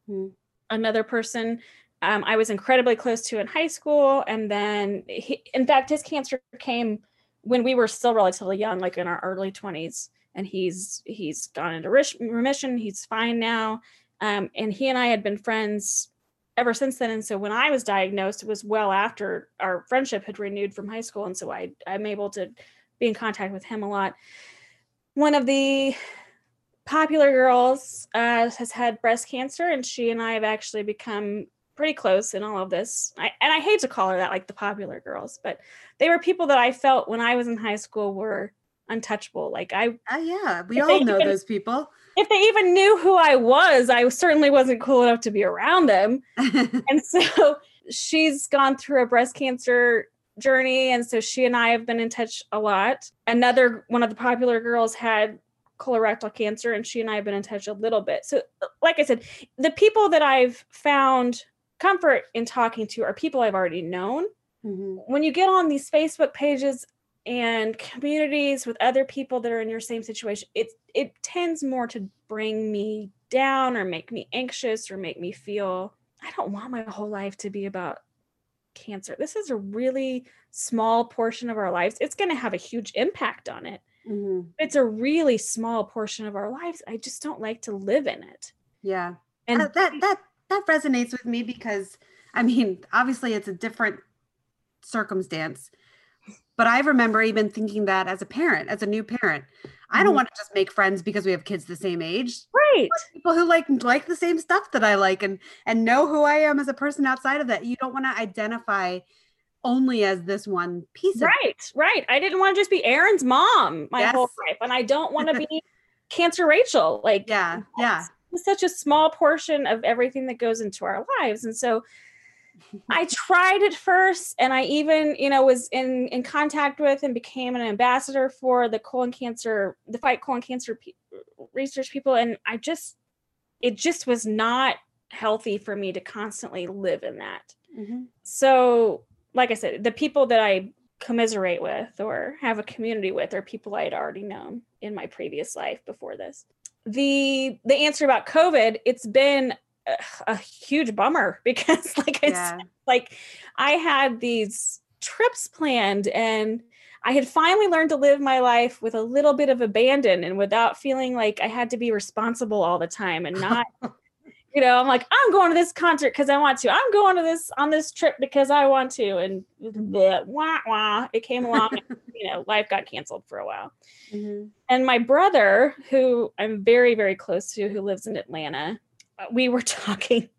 Hmm. Another person um, I was incredibly close to in high school, and then he, in fact, his cancer came when we were still relatively young, like in our early twenties. And he's he's gone into remission. He's fine now. Um, and he and I had been friends ever since then. And so when I was diagnosed, it was well after our friendship had renewed from high school. And so I I'm able to be in contact with him a lot. One of the Popular Girls uh, has had breast cancer, and she and I have actually become pretty close in all of this. I, and I hate to call her that, like the Popular Girls, but they were people that I felt when I was in high school were untouchable. Like I, uh, yeah, we all know even, those people. If they even knew who I was, I certainly wasn't cool enough to be around them. (laughs) and so (laughs) she's gone through a breast cancer journey, and so she and I have been in touch a lot. Another one of the Popular Girls had colorectal cancer and she and I have been in touch a little bit. So like I said, the people that I've found comfort in talking to are people I've already known. Mm-hmm. When you get on these Facebook pages and communities with other people that are in your same situation, it it tends more to bring me down or make me anxious or make me feel I don't want my whole life to be about cancer. This is a really small portion of our lives. It's going to have a huge impact on it. Mm-hmm. It's a really small portion of our lives. I just don't like to live in it. Yeah. And uh, that that that resonates with me because I mean, obviously it's a different circumstance. But I remember even thinking that as a parent, as a new parent, I don't mm-hmm. want to just make friends because we have kids the same age. Right. people who like like the same stuff that I like and and know who I am as a person outside of that. You don't want to identify only as this one piece of right right i didn't want to just be aaron's mom my whole life and i don't want to be (laughs) cancer rachel like Yeah, yeah. such a small portion of everything that goes into our lives and so i tried it first and i even you know was in in contact with and became an ambassador for the colon cancer the fight colon cancer pe- research people and i just it just was not healthy for me to constantly live in that Mhm. so like i said the people that i commiserate with or have a community with are people i had already known in my previous life before this the the answer about covid it's been a, a huge bummer (laughs) because like i Yeah. said like i had these trips planned and i had finally learned to live my life with a little bit of abandon and without feeling like i had to be responsible all the time and not (laughs) you know, I'm like, I'm going to this concert because I want to. I'm going to this on this trip because I want to. And bleh, wah, wah, it came (laughs) along. and, you know, life got canceled for a while. Mhm. And my brother, who I'm very, very close to, who lives in Atlanta, we were (laughs) talking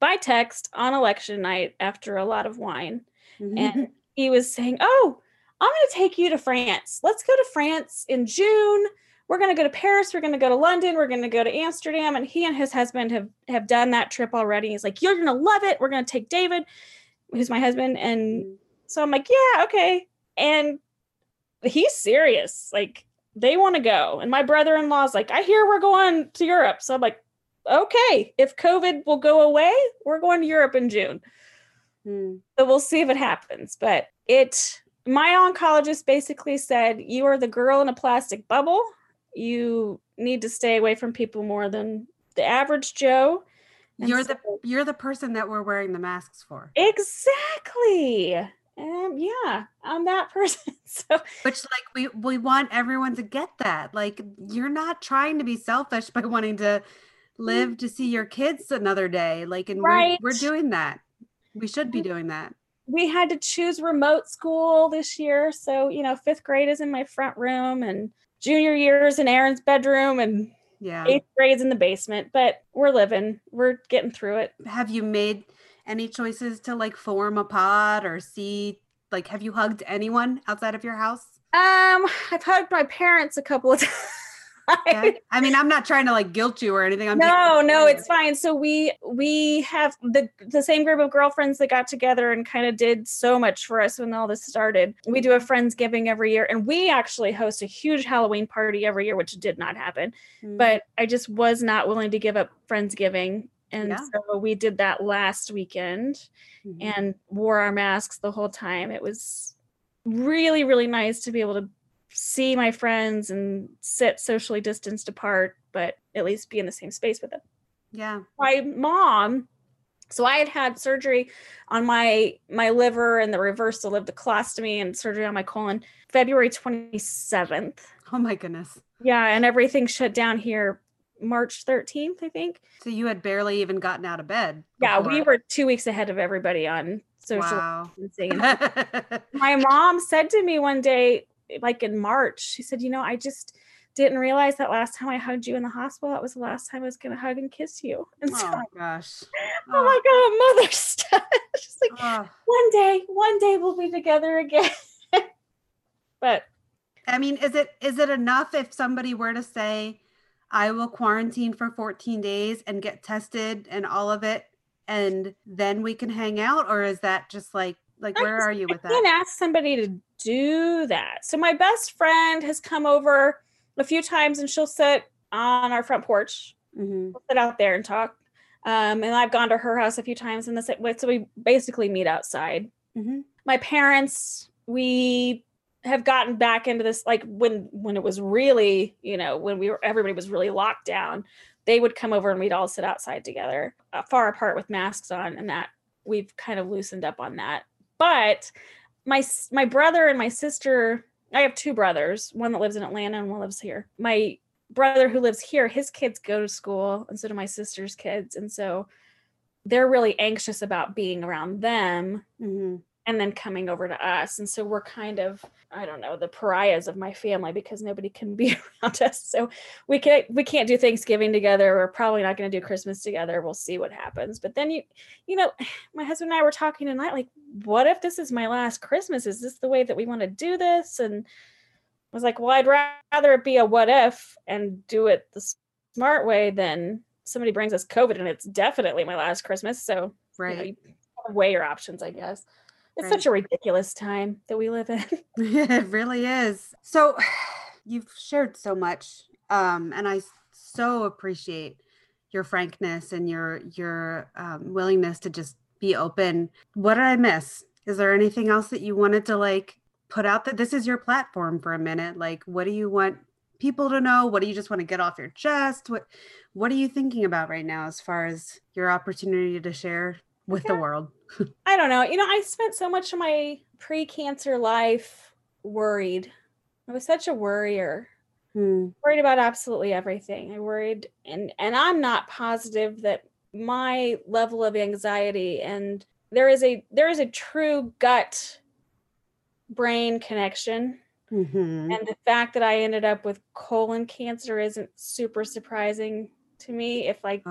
by text on election night after a lot of wine. Mhm. And (laughs) he was saying, Oh, I'm going to take you to France. Let's go to France in June. We're going to go to Paris. We're going to go to London. We're going to go to Amsterdam. And he and his husband have, have done that trip already. He's like, You're going to love it. We're going to take David, who's my husband. And Mhm. so I'm like, Yeah, okay. And he's serious. Like, they want to go. And my brother in law's like, I hear we're going to Europe. So I'm like, Okay, if COVID will go away, we're going to Europe in June. Mhm. So we'll see if it happens. But it, my oncologist basically said, You are the girl in a plastic bubble. You need to stay away from people more than the average Joe. And You're the you're the person that we're wearing the masks for. exactly. Um, yeah, I'm that (laughs) person. So Which like we we want everyone to get that. Like you're not trying to be selfish by wanting to live to see your kids another day. Like and Right. we're, we're doing that. We should be doing that. we had to choose remote school this year. So, you know, fifth grade is in my front room and junior year is in Aaron's bedroom and Yeah. eighth grade's in the basement. But we're living, we're getting through it. Have you made any choices to like form a pod or see like have you hugged anyone outside of your house? Um, I've hugged my parents a couple of (laughs) times. Yeah. I mean, I'm not trying to like guilt you or anything. I'm no, no, it's fine. So we we have the the same group of girlfriends that got together and kind of did so much for us when all this started. We do a friendsgiving every year, and we actually host a huge Halloween party every year, which did not happen. Mm. But I just was not willing to give up friendsgiving, and Yeah. so we did that last weekend Mhm. and wore our masks the whole time. It was really, really nice to be able to see my friends and sit socially distanced apart, but at least be in the same space with them. yeah. My mom, so I had had surgery on my my liver and the reversal of the colostomy and surgery on my colon February 27th. Oh my goodness. Yeah, and everything shut down here March 13th, I think. So you had barely even gotten out of bed. Yeah, we were 2 weeks ahead of everybody on social Wow. distancing. (laughs) my mom said to me one day, like in March, she said, You know, I just didn't realize that last time I hugged you in the hospital, that was the last time I was going to hug and kiss you. (laughs) And so, oh gosh. (laughs) oh my God, mother's (laughs) touch. She's like, Oh. One day, one day we'll be together again. but I mean, is it is it enough if somebody were to say, I will quarantine for 14 days and get tested and all of it, and then we can hang out? Or is that just like like where are you with I can't ask somebody to do that. So my best friend has come over a few times and she'll sit on our front porch Mhm. we'll sit out there and talk. Um, and I've gone to her house a few times in the same way. So we basically meet outside. Mhm. My parents, we have gotten back into this like when when it was really, you know, when we were everybody was really locked down, they would come over and we'd all sit outside together, uh, far apart with masks on, and that we've kind of loosened up on that. But my my brother and my sister, I have two brothers, one that lives in Atlanta and one lives here. My brother who lives here, his kids go to school, and so do my sister's kids. And so they're really anxious about being around them. Mhm. And then coming over to us. And so we're kind of, I don't know, the pariahs of my family because nobody can be (laughs) around us. So we can't we can't do Thanksgiving together. We're probably not going to do Christmas together. We'll see what happens. But then you, you know, (sighs) my husband and I were talking tonight, like, what if this is my last Christmas? Is this the way that we want to do this? And I was like, well, I'd rather it be a what if and do it the smart way than somebody brings us COVID and it's definitely my last Christmas. So right. You know, you weigh your options, I guess. It's such a ridiculous time that we live in. (laughs) (laughs) it really is. So (sighs) you've shared so much. Um, and I so appreciate your frankness and your your um, willingness to just be open. What did I miss? Is there anything else that you wanted to like put out that this is your platform for a minute? Like, what do you want people to know? What do you just want to get off your chest? What What are you thinking about right now as far as your opportunity to share with yeah. the world? (laughs) I don't know. You know, I spent so much of my pre-cancer life worried. I was such a worrier. Hmm. Worried about absolutely everything. I worried and and I'm not positive that my level of anxiety and there is a there is a true gut brain connection. Mm-hmm. And the fact that I ended up with colon cancer isn't super surprising to me. If like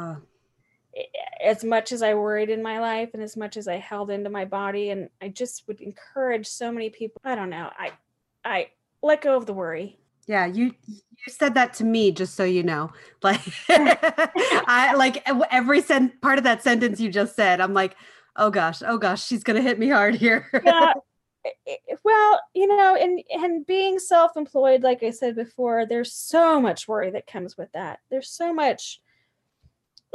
as much as I worried in my life and as much as I held into my body and I just would encourage so many people I don't know I I let go of the worry. Yeah you you said that to me just so you know. (laughs) Like I like every sen- part of that sentence you just said I'm like oh gosh oh gosh she's going to hit me hard here. (laughs) Yeah well you know and and being self-employed like I said before there's so much worry that comes with that. There's so much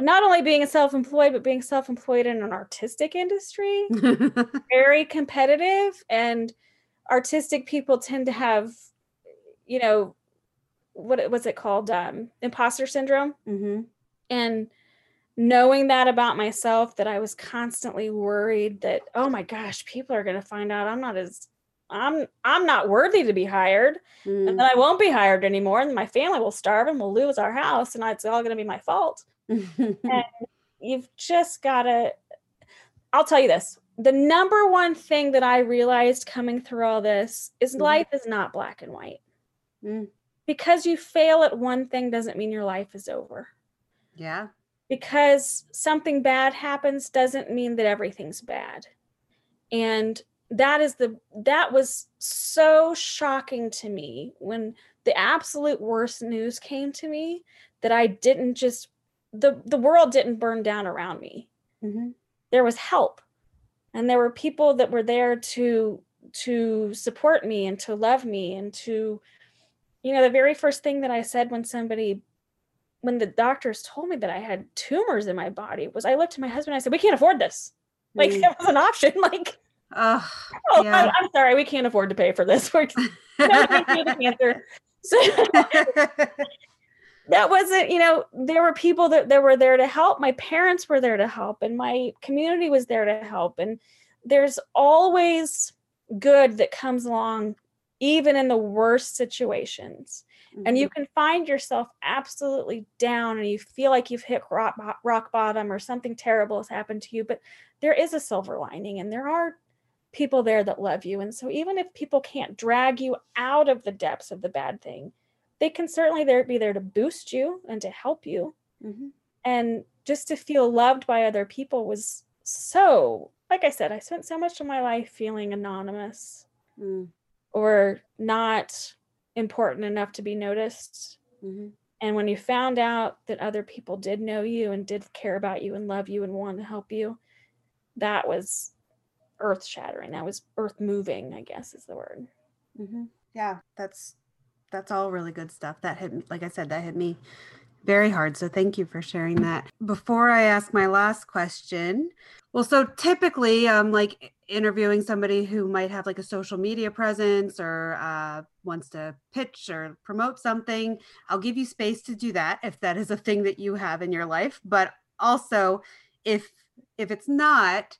not only being self-employed but being self-employed in an artistic industry (laughs) very competitive and artistic people tend to have you know what was it called um imposter syndrome mm-hmm. and knowing that about myself that i was constantly worried that oh my gosh people are going to find out i'm not as i'm i'm not worthy to be hired mm. and then i won't be hired anymore and my family will starve and we'll lose our house and it's all going to be my fault and you've just got to I'll tell you this. The number one thing that I realized coming through all this is mm. life is not black and white. Mm. Because you fail at one thing doesn't mean your life is over. Yeah. Because something bad happens doesn't mean that everything's bad. And that is the that was so shocking to me when the absolute worst news came to me that I didn't just the the world didn't burn down around me. Mm-hmm. There was help, and there were people that were there to to support me and to love me and to, you know, the very first thing that I said when somebody when the doctors told me that I had tumors in my body was I looked at my husband and I said, "We can't afford this. Like mm. that was an option. (laughs) Like, uh, oh, yeah. I'm, I'm, sorry, we can't afford to pay for this. (laughs) We're (laughs) no, cancer." So, that wasn't you know there were people that, that were there to help my parents were there to help and my community was there to help and there's always good that comes along even in the worst situations mm-hmm. and you mm-hmm. can find yourself absolutely down and you feel like you've hit rock, rock bottom or something terrible has happened to you but there is a silver lining and there are people there that love you and so even if people can't drag you out of the depths of the bad thing they can certainly there be there to boost you and to help you mm-hmm. and just to feel loved by other people was so like i said i spent so much of my life feeling anonymous mm. or not important enough to be noticed mm-hmm. and when you found out that other people did know you and did care about you and love you and want to help you that was earth shattering that was earth moving i guess is the word mm-hmm. yeah that's that's all really good stuff. That hit, like I said, that hit me very hard. So thank you for sharing that. Before I ask my last question, well, so typically I'm um, like interviewing somebody who might have like a social media presence or uh, wants to pitch or promote something. I'll give you space to do that if that is a thing that you have in your life. But also, if if it's not,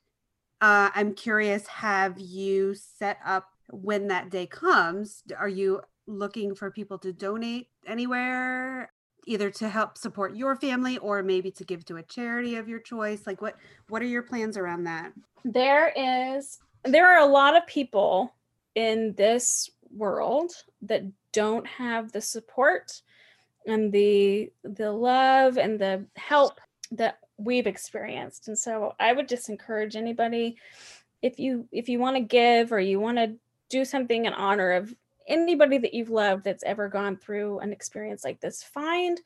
uh, I'm curious. Have you set up when that day comes? Are you looking for people to donate anywhere either to help support your family or maybe to give to a charity of your choice? Like what what are your plans around that? There is there are a lot of people in this world that don't have the support and the the love and the help that we've experienced. And so i would just encourage anybody if you if you want to give or you want to do something in honor of anybody that you've loved that's ever gone through an experience like this find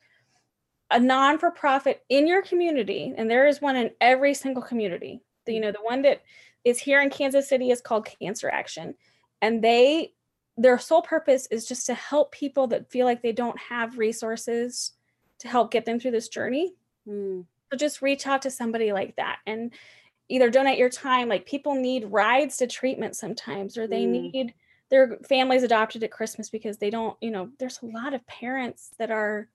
a non-for-profit in your community and there is one in every single community the, you know the one that is here in kansas city is called cancer action and they their sole purpose is just to help people that feel like they don't have resources to help get them through this journey mm. so just reach out to somebody like that and either donate your time like people need rides to treatment sometimes or they mm. need their families adopted at christmas because they don't you know there's a lot of parents that are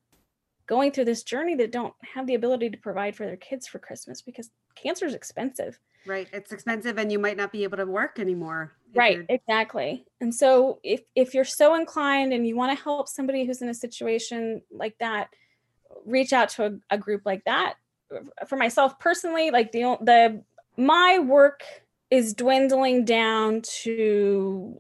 going through this journey that don't have the ability to provide for their kids for christmas because cancer is expensive. Right it's expensive and you might not be able to work anymore right you're... exactly. And so if if you're so inclined and you want to help somebody who's in a situation like that reach out to a, a group like that. For myself personally like the the my work is dwindling down to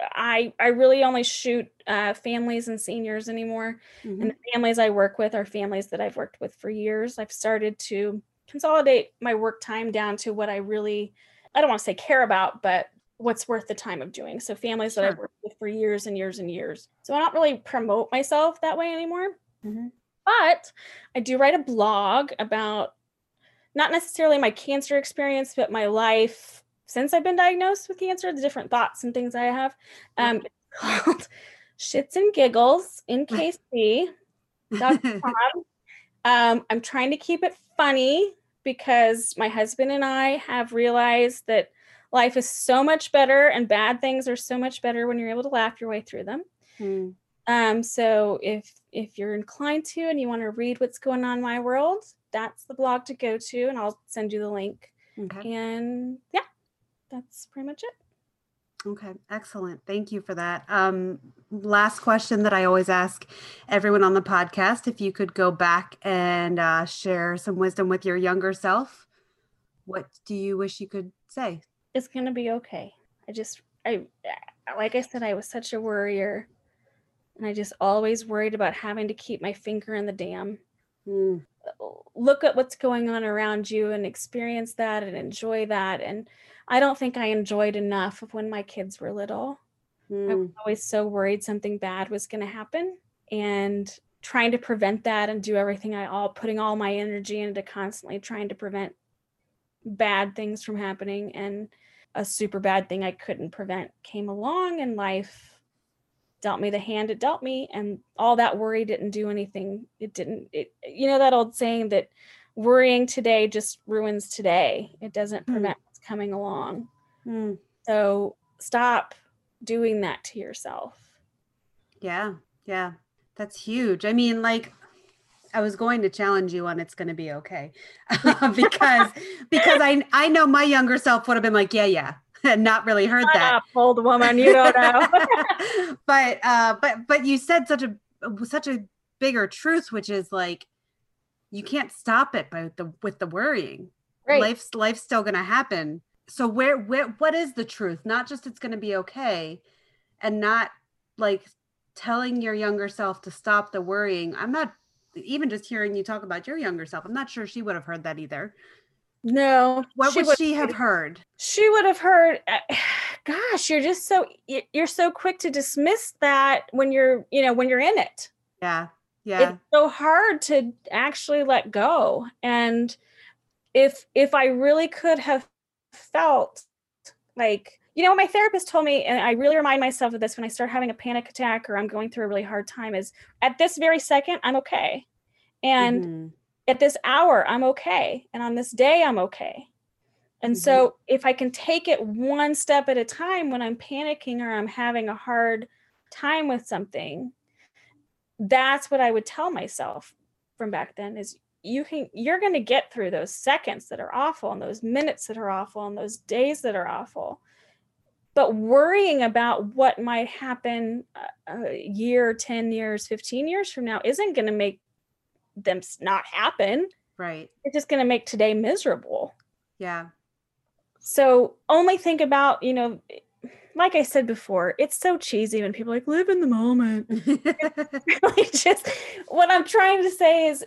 I I really only shoot uh, families and seniors anymore, mm-hmm. and the families I work with are families that I've worked with for years. I've started to consolidate my work time down to what I really I don't want to say care about, but what's worth the time of doing. So families sure. that I've worked with for years and years and years. So I don't really promote myself that way anymore. Mm-hmm. But I do write a blog about not necessarily my cancer experience, but my life since I've been diagnosed with cancer, the different thoughts and things I have. Um, it's called (laughs) Shits and Giggles in KC. (laughs) um, I'm trying to keep it funny because my husband and I have realized that life is so much better and bad things are so much better when you're able to laugh your way through them. Hmm. Um, so if if you're inclined to and you want to read what's going on in my world, that's the blog to go to, and I'll send you the link. Okay. And yeah, that's pretty much it. Okay, excellent. Thank you for that. Um, last question that I always ask everyone on the podcast if you could go back and uh, share some wisdom with your younger self, what do you wish you could say? It's going to be okay. I just, I, like I said, I was such a worrier and I just always worried about having to keep my finger in the dam. Mm. Look at what's going on around you and experience that and enjoy that. And I don't think I enjoyed enough of when my kids were little. Mm. I was hmm. always so worried something bad was going to happen and trying to prevent that and do everything I all putting all my energy into constantly trying to prevent bad things from happening and a super bad thing I couldn't prevent came along and life dealt me the hand it dealt me and all that worry didn't do anything it didn't it you know that old saying that worrying today just ruins today it doesn't hmm. prevent coming along. Mm. So stop doing that to yourself. Yeah. Yeah. That's huge. I mean, like, I was going to challenge you on it's going to be okay (laughs) because because I I know my younger self would have been like yeah yeah (laughs) and not really heard Shut that. up, old woman you don't know. (laughs) (laughs) But uh but but you said such a such a bigger truth which is like you can't stop it by the with the worrying. Right. life's life's still going to happen. So where where what is the truth? Not just it's going to be okay and not like telling your younger self to stop the worrying. I'm not even just hearing you talk about your younger self i'm not sure she would have heard that either no what would she have heard she would have heard uh, (sighs) gosh you're just so you're so quick to dismiss that when you're you know when you're in it. Yeah yeah. it's so hard to actually let go and if if I really could have felt like you know my therapist told me and i really remind myself of this when i start having a panic attack or i'm going through a really hard time is at this very second i'm okay. And mm-hmm. At this hour i'm okay and on this day i'm okay and mm-hmm. so if i can take it one step at a time when i'm panicking or i'm having a hard time with something that's what i would tell myself from back then is you can you're going to get through those seconds that are awful and those minutes that are awful and those days that are awful but worrying about what might happen a year 10 years 15 years from now isn't going to make them not happen right it's just going to make today miserable yeah So only think about, you know, like I said before, it's so cheesy when people are like live in the moment. (laughs) (laughs) like just what I'm trying to say is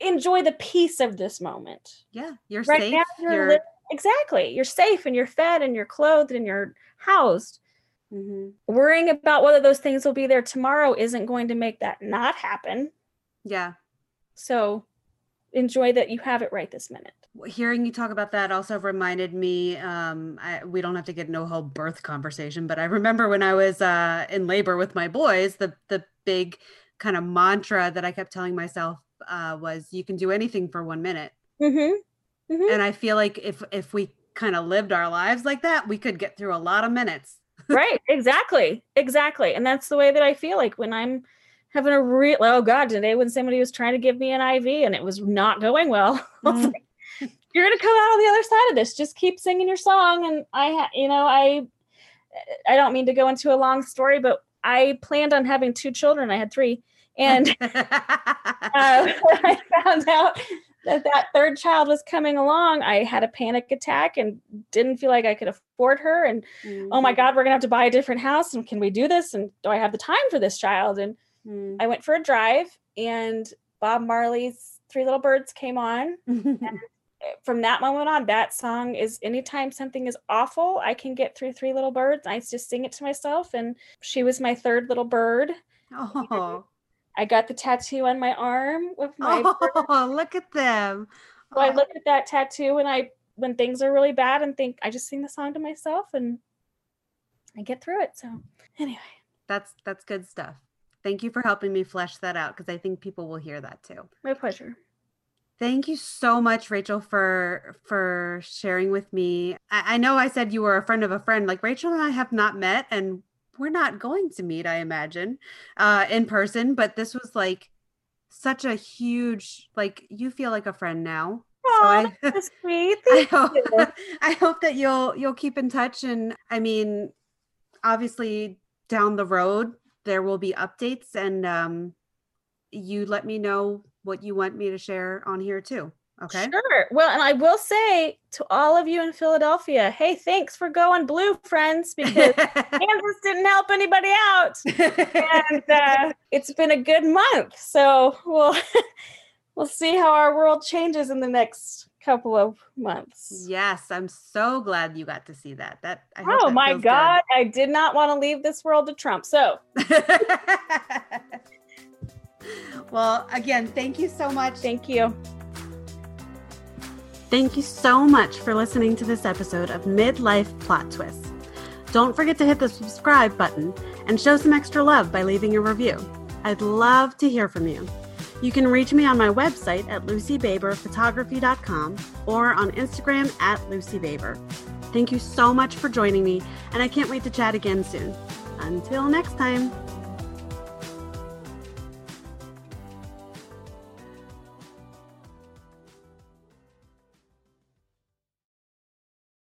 enjoy the peace of this moment. Yeah, you're right safe. Now you're, you're... Li- exactly. You're safe and you're fed and you're clothed and you're housed. Mm-hmm. Worrying about whether those things will be there tomorrow isn't going to make that not happen. Yeah. So enjoy that you have it right this minute. Hearing you talk about that also reminded me. Um, I, we don't have to get no whole birth conversation, but I remember when I was uh, in labor with my boys, the the big kind of mantra that I kept telling myself uh, was, "You can do anything for one minute." Mm-hmm. Mm-hmm. And I feel like if if we kind of lived our lives like that, we could get through a lot of minutes. (laughs) right. Exactly. Exactly. And that's the way that I feel like when I'm having a real oh god today when somebody was trying to give me an iv and it was not going well. (laughs) Mm. like, you're gonna come out on the other side of this. Just keep singing your song. And i ha- you know i i don't mean to go into a long story but i planned on having two children. I had three. And (laughs) uh, (laughs) i found out that that third child was coming along. I had a panic attack and didn't feel like i could afford her. And mm-hmm. oh my mm-hmm. god we're gonna have to buy a different house. And can we do this? And do i have the time for this child? And Mm. I went for a drive and Bob Marley's Three Little Birds came on. (laughs) from that moment on, that song is anytime something is awful, I can get through Three Little Birds. I just sing it to myself. And she was my third little bird. Oh. I got the tattoo on my arm with my. Oh, bird. (laughs) look at them. So oh. I look at that tattoo and I, when things are really bad, and think I just sing the song to myself and I get through it. So anyway, that's that's good stuff. Thank you for helping me flesh that out because I think people will hear that too. My pleasure. Thank you so much, Rachel, for for sharing with me. I, I, know I said you were a friend of a friend. Like Rachel and I have not met, and we're not going to meet, I imagine, uh, in person. But this was like such a huge, like you feel like a friend now. so I, (laughs) sweet. I hope, (laughs) I hope that you'll you'll keep in touch. And I mean, obviously down the road, there will be updates and um, you let me know what you want me to share on here too. Okay. Sure. Well, and I will say to all of you in Philadelphia, hey, thanks for going blue, friends, because (laughs) Kansas didn't help anybody out. and (laughs) uh, it's been a good month. So we'll (laughs) we'll see how our world changes in the next couple of months. Yes, I'm so glad you got to see that. That I oh that my god, good. I did not want to leave this world to Trump. So. (laughs) well, again, thank you so much. Thank you. Thank you so much for listening to this episode of Midlife Plot Twists. Don't forget to hit the subscribe button and show some extra love by leaving a review. I'd love to hear from you. You can reach me on my website at lucybaberphotography.com or on Instagram at lucybaber. Thank you so much for joining me, and I can't wait to chat again soon. Until next time.